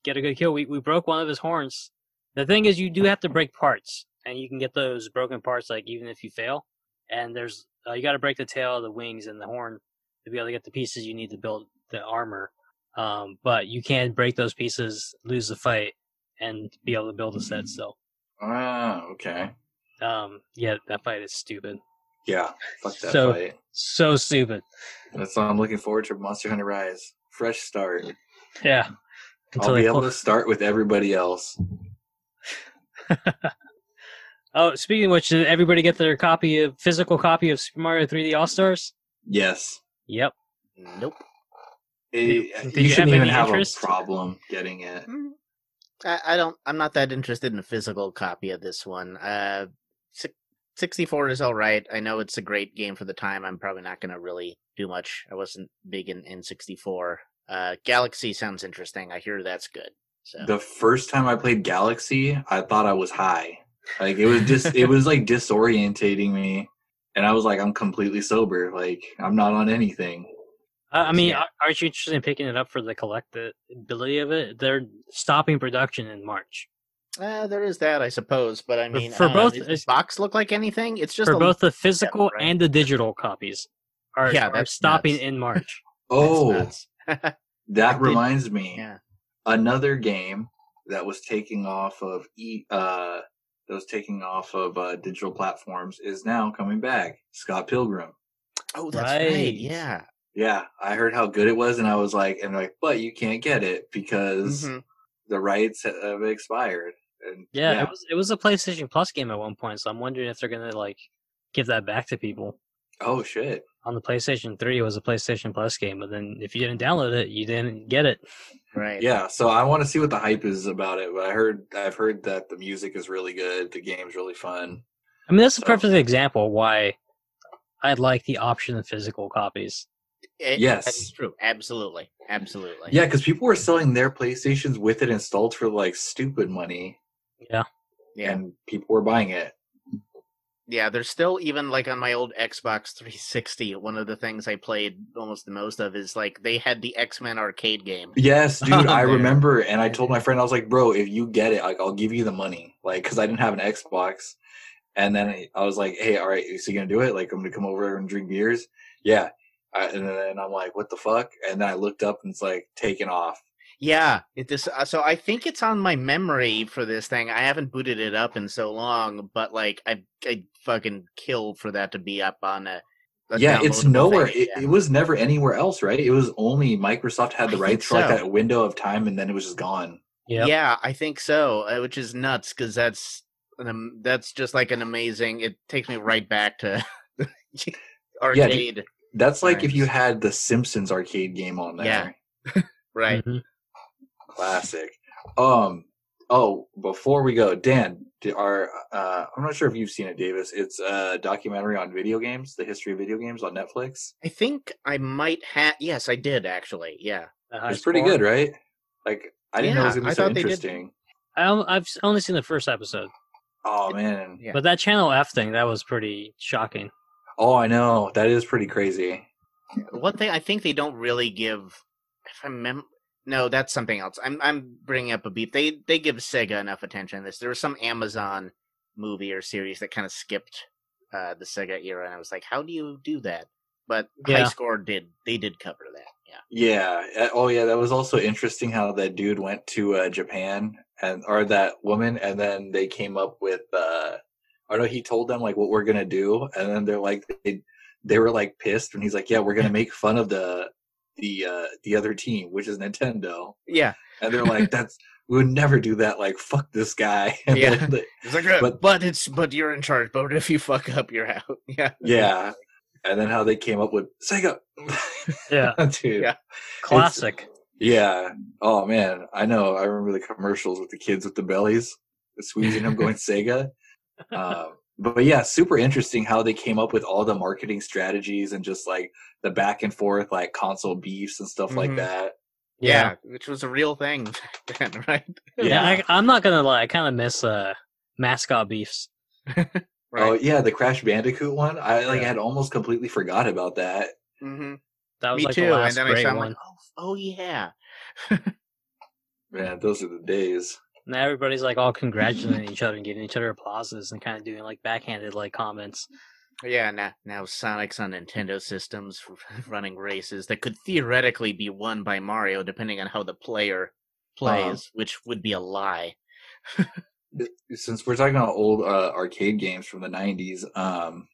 get a good kill. We we broke one of his horns. The thing is, you do have to break parts, and you can get those broken parts like even if you fail. And there's uh, you got to break the tail, the wings, and the horn to be able to get the pieces you need to build the armor. Um, but you can break those pieces, lose the fight, and be able to build a set still. Ah, okay. Um, yeah, that fight is stupid. Yeah, fuck that So- fight. So stupid. That's why I'm looking forward to Monster Hunter Rise. Fresh start. Yeah. I'll be able to start with everybody else. [LAUGHS] Oh, speaking of which, did everybody get their copy of physical copy of Super Mario 3D All Stars? Yes. Yep. Nope. It, Did you you shouldn't have even have interest? a problem getting it. Mm, I, I don't. I'm not that interested in a physical copy of this one. Uh, 64 is all right. I know it's a great game for the time. I'm probably not going to really do much. I wasn't big in, in 64. Uh, Galaxy sounds interesting. I hear that's good. So The first time I played Galaxy, I thought I was high. Like it was just it was like disorientating me. And I was like, I'm completely sober. Like I'm not on anything. I I mean, Yeah. aren't you interested in picking it up for the collectability of it? They're stopping production in March uh, there is that, I suppose. But I For- mean, for I don't know, both- does the box look like anything? It's just for a, both the physical right. and the digital copies. Are, Yeah, are stopping nuts. in March. Oh, [LAUGHS] That's nuts. [LAUGHS] that reminds me. yeah. Another game that was taking off of e uh that was taking off of uh, digital platforms is now coming back. Scott Pilgrim. Oh, that's right. Right. Yeah. Yeah, I heard how good it was, and I was like, and like, but you can't get it because Mhm. the rights have expired. And Yeah, it was it was a PlayStation Plus game at one point, so I'm wondering if they're gonna like give that back to people. oh shit. On the PlayStation 3, it was a PlayStation Plus game, but then if you didn't download it, you didn't get it. Right. Yeah, so I want to see what the hype is about it. But I heard, I've heard that the music is really good, the game's really fun. I mean, that's a perfect example why I'd like the option of physical copies. It- Yes. That's true. Absolutely. Absolutely. Yeah, because people were selling their PlayStations with it installed for like stupid money, Yeah, Yeah. and people were buying it. Yeah, there's still even like on my old Xbox 360, one of the things I played almost the most of is like they had the X-Men arcade game. Yes, [LAUGHS] oh, dude, I remember, and I told my friend, I was like, "Bro, if you get it, like, I'll give you the money." Like, because I didn't have an Xbox, and then I- was like, "Hey, all right, is he gonna do it? Like, I'm gonna come over and drink beers." Yeah, I, and then I'm like, "What the fuck?" And then I looked up, and it's like taken off. Yeah, it this uh, so I think it's on my memory for this thing. I haven't booted it up in so long, but like I I fucking kill for that to be up on a, a yeah, it's nowhere. It, again. it was never anywhere else, right? It was only Microsoft had the think rights for like that window of time, and then it was just gone. Yep. Yeah, I think so, uh, which is nuts because that's an, am- that's just like an amazing. It takes me right back to [LAUGHS] arcade, That's like if you had the Simpsons arcade game on there. Yeah. [LAUGHS] right? Mhm. Classic. Um. Oh, before we go, Dan, d- are uh, I'm not sure if you've seen it, Davis. It's a documentary on video games, the history of video games on Netflix. I think I might have. Yes, I did actually. Yeah. The high It's pretty good, right? Like I didn't know it was gonna be so thought they did- interesting. I I've only seen the first episode, Oh man. Yeah. but that Channel F thing that was pretty shocking. Oh, I know. That is pretty crazy. One thing I think they don't really give. If I mem, no, that's something else. I'm I'm bringing up a beep. They they give Sega enough attention. This there was some Amazon movie or series that kind of skipped uh, the Sega era, and I was like, how do you do that? But High Score did they did cover that. Yeah. Yeah. uh, Oh, yeah. That was also interesting how that dude went to uh, Japan and or that woman, and then they came up with. uh Or no, he told them like what we're gonna do, and then they're like they they were like pissed when he's like, "Yeah, we're gonna [LAUGHS] make fun of the the uh the other team, which is Nintendo," Yeah, and they're like, "That's we would never do that. Like, fuck this guy." [LAUGHS] And Yeah. then they- [LAUGHS] it's like, uh, But- but, it's but you're in charge. But if you fuck up, you're out. [LAUGHS] Yeah, yeah. And then how they came up with Sega, Yeah, dude. Yeah. classic. Yeah. Oh man, I know. I remember the commercials with the kids with the bellies, squeezing them, going Sega. Um, but, but yeah, super interesting how they came up with all the marketing strategies and just like the back and forth, like console beefs and stuff like Mhm. that. yeah, which was a real thing [LAUGHS] then, right? Yeah, I, I'm not gonna lie. I kind of miss uh, mascot beefs. [LAUGHS] Oh yeah, the Crash Bandicoot one. I like Yeah. had almost completely forgot about that. hmm That was Me like too. the last and then I great found one. like, oh, oh yeah. [LAUGHS] Man, those are the days. Now everybody's like all congratulating each other and giving each other applauses and kind of doing like backhanded like comments. Yeah, now now Sonic's on Nintendo systems [LAUGHS] running races that could theoretically be won by Mario depending on how the player plays, which would be a lie. [LAUGHS] since we're talking about old uh, arcade games from the 90s um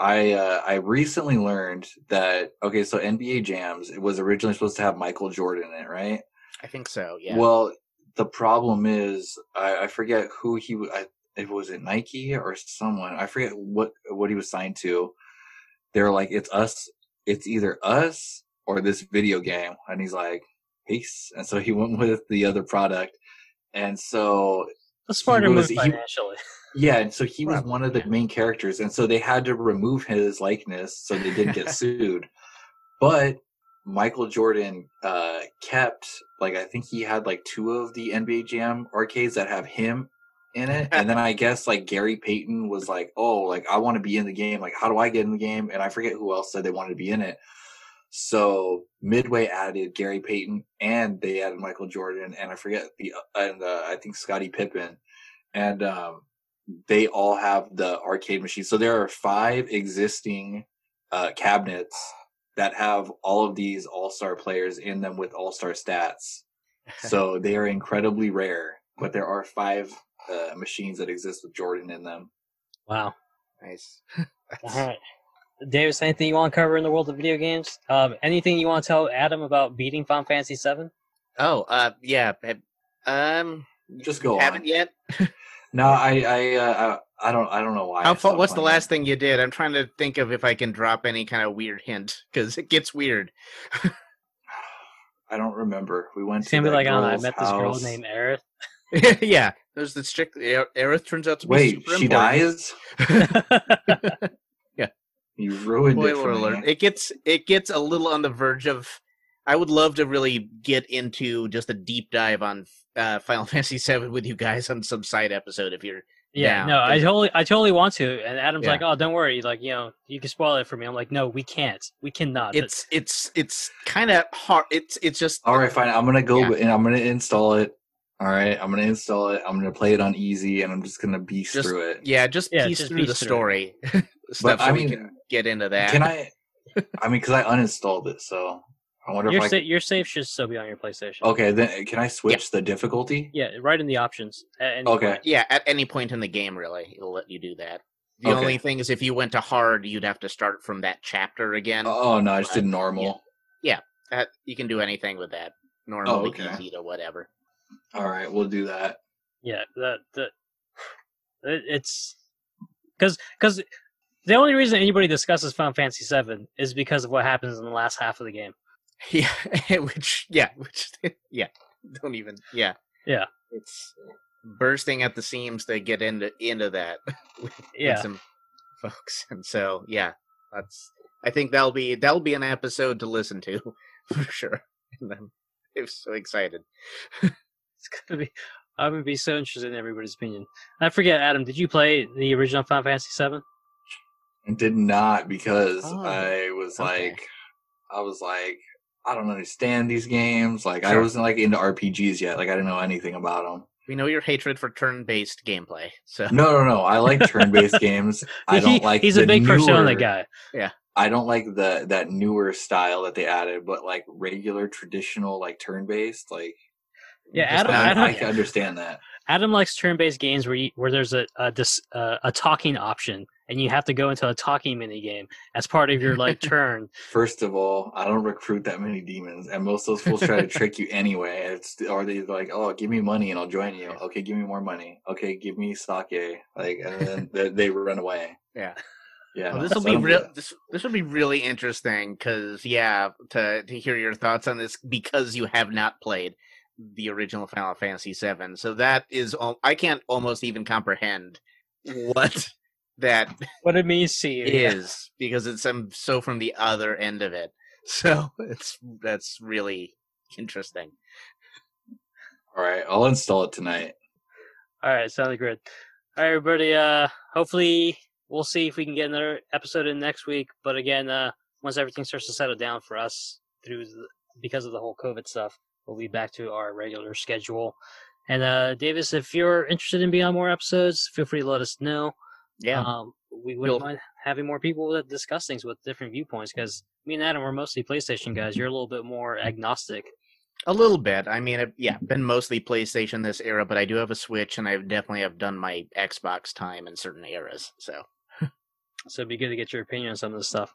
i uh, i recently learned that okay so nba jams it was originally supposed to have michael jordan in it right I think so. Yeah. well the problem is i, I forget who he I, if it was it nike or someone i forget what what he was signed to. They're like it's us it's either us or this video game. And he's like peace. And so he went [LAUGHS] with the other product. And so A smarter was- move he- financially. yeah, and so he was one of the main characters, and so they had to remove his likeness so they didn't get sued. But Michael Jordan uh, kept like I think he had like two of the NBA Jam arcades that have him in it, and then I guess like Gary Payton was like, "Oh, like I want to be in the game. Like, how do I get in the game?" And I forget who else said they wanted to be in it. So Midway added Gary Payton, and they added Michael Jordan, and I forget the and uh, I think Scottie Pippen, and um, they all have the arcade machines. So there are five existing uh, cabinets that have all of these all star players in them with all star stats. [LAUGHS] So they are incredibly rare, but there are five uh, machines that exist with Jordan in them. Wow. nice. [LAUGHS] All right. Davis, anything you want to cover in the world of video games? Um, anything you want to tell Adam about beating Final Fantasy VII? Oh, uh, yeah. Um, Just go haven't on. yet. [LAUGHS] No, I, I, uh, I I don't, I don't know why. How I far, what's the last it. thing you did? I'm trying to think of if I can drop any kind of weird hint because it gets weird. [SIGHS] I don't remember. We went It's to gonna be like, I I girl's met this girl house. named Aerith. [LAUGHS] yeah, there's the strict. Aerith turns out to be Wait, super she important. dies. [LAUGHS] Yeah. You ruined it Spoiler for alert! me. It gets it gets a little on the verge of. I would love to really get into just a deep dive on uh, Final [LAUGHS] Fantasy VII with you guys on some side episode if you're. Yeah, Yeah, no, I totally, I totally want to. And Adam's Yeah. like, oh, don't worry, like you know, you can spoil it for me. I'm like, no, we can't, we cannot. It's it's it's kind of hard. It's it's just All right, fine. I'm gonna go Yeah. and I'm gonna install it. All right, I'm gonna install it. I'm gonna play it on easy, and I'm just gonna beast Just- through it. yeah, just Yeah, piece just through piece the through it. story [LAUGHS] stuff I so mean, we can get into that. Can I? I mean, because I uninstalled it, so I wonder your if I. sa- your save should still be on your PlayStation. okay, then can I switch the difficulty? Yeah, right in the options. at any Okay. point. Yeah, at any point in the game, really, it'll let you do that. The Okay. only thing is, if you went to hard, you'd have to start from that chapter again. Oh, oh no, I just did But, normal. That uh, you can do anything with that. Normal, Oh, okay. easy to whatever. All right, we'll do that. Yeah, that that it, it's because because the only reason anybody discusses Final Fantasy VII is because of what happens in the last half of the game. [LAUGHS] Yeah, [LAUGHS] which yeah, [LAUGHS] which yeah, don't even yeah Yeah. It's bursting at the seams to get into into that. with Yeah, some folks, and so yeah, that's. I think that'll be that'll be an episode to listen to for sure. And I'm, I'm so excited. it's gonna be. I'm gonna be so interested in everybody's opinion. I forget, Adam. Did you play the original Final Fantasy Seven? I did not because Oh, I was okay. like, I was like, I don't understand these games. Like, I wasn't like into RPGs yet. Like, I didn't know anything about them. We know your hatred for turn-based gameplay, so No, no, no. I like turn-based [LAUGHS] games. I don't like. He's a big Persona newer- guy. Yeah. I don't like the that newer style that they added, but like regular traditional like turn-based, like Yeah, Adam- I, Adam- I can understand that. Adam likes turn-based games where you, where there's a a, dis, uh, a talking option, and you have to go into a talking mini game as part of your like [LAUGHS] turn. First of all, I don't recruit that many demons, and most of those fools try to [LAUGHS] trick you anyway. It's or they like, oh, give me money and I'll join you. Okay, give me more money. Okay, give me sake. Like, and then [LAUGHS] they, they run away. Yeah. Yeah, Well, this will so be real. good. This this will be really interesting because yeah, to to hear your thoughts on this because you have not played the original Final Fantasy VII. So that is al- I can't almost even comprehend what that What it means to you is because it's um, so from the other end of it. [LAUGHS] So it's that's really interesting. All right, I'll install it tonight. All right, sounds good. All right, everybody. Uh, hopefully, we'll see if we can get another episode in next week. But again, uh, once everything starts to settle down for us through the, because of the whole COVID stuff, we'll be back to our regular schedule. And uh, Davis, if you're interested in being on more episodes, feel free to let us know. Yeah. Um, we wouldn't You'll- mind having more people that discuss things with different viewpoints because me and Adam are mostly PlayStation guys. You're a little bit more agnostic. A little bit. I mean, I've, yeah, been mostly PlayStation this era, but I do have a Switch, and I definitely have done my Xbox time in certain eras. So [LAUGHS] So it'd be good to get your opinion on some of this stuff.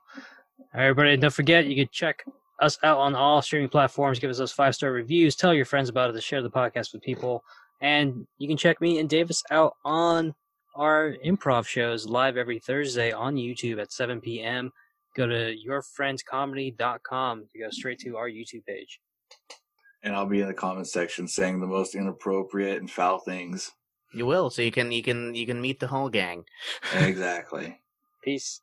All right, everybody, don't forget you can check us out on all streaming platforms. Give us those five star reviews. Tell your friends about it. To share the podcast with people, and you can check me and Davis out on our improv shows live every Thursday on YouTube at 7 p.m. Go to yourfriendscomedy.com to go straight to our YouTube page. And I'll be in the comment section saying the most inappropriate and foul things. you will, so you can you can you can meet the whole gang. [LAUGHS] exactly. Peace.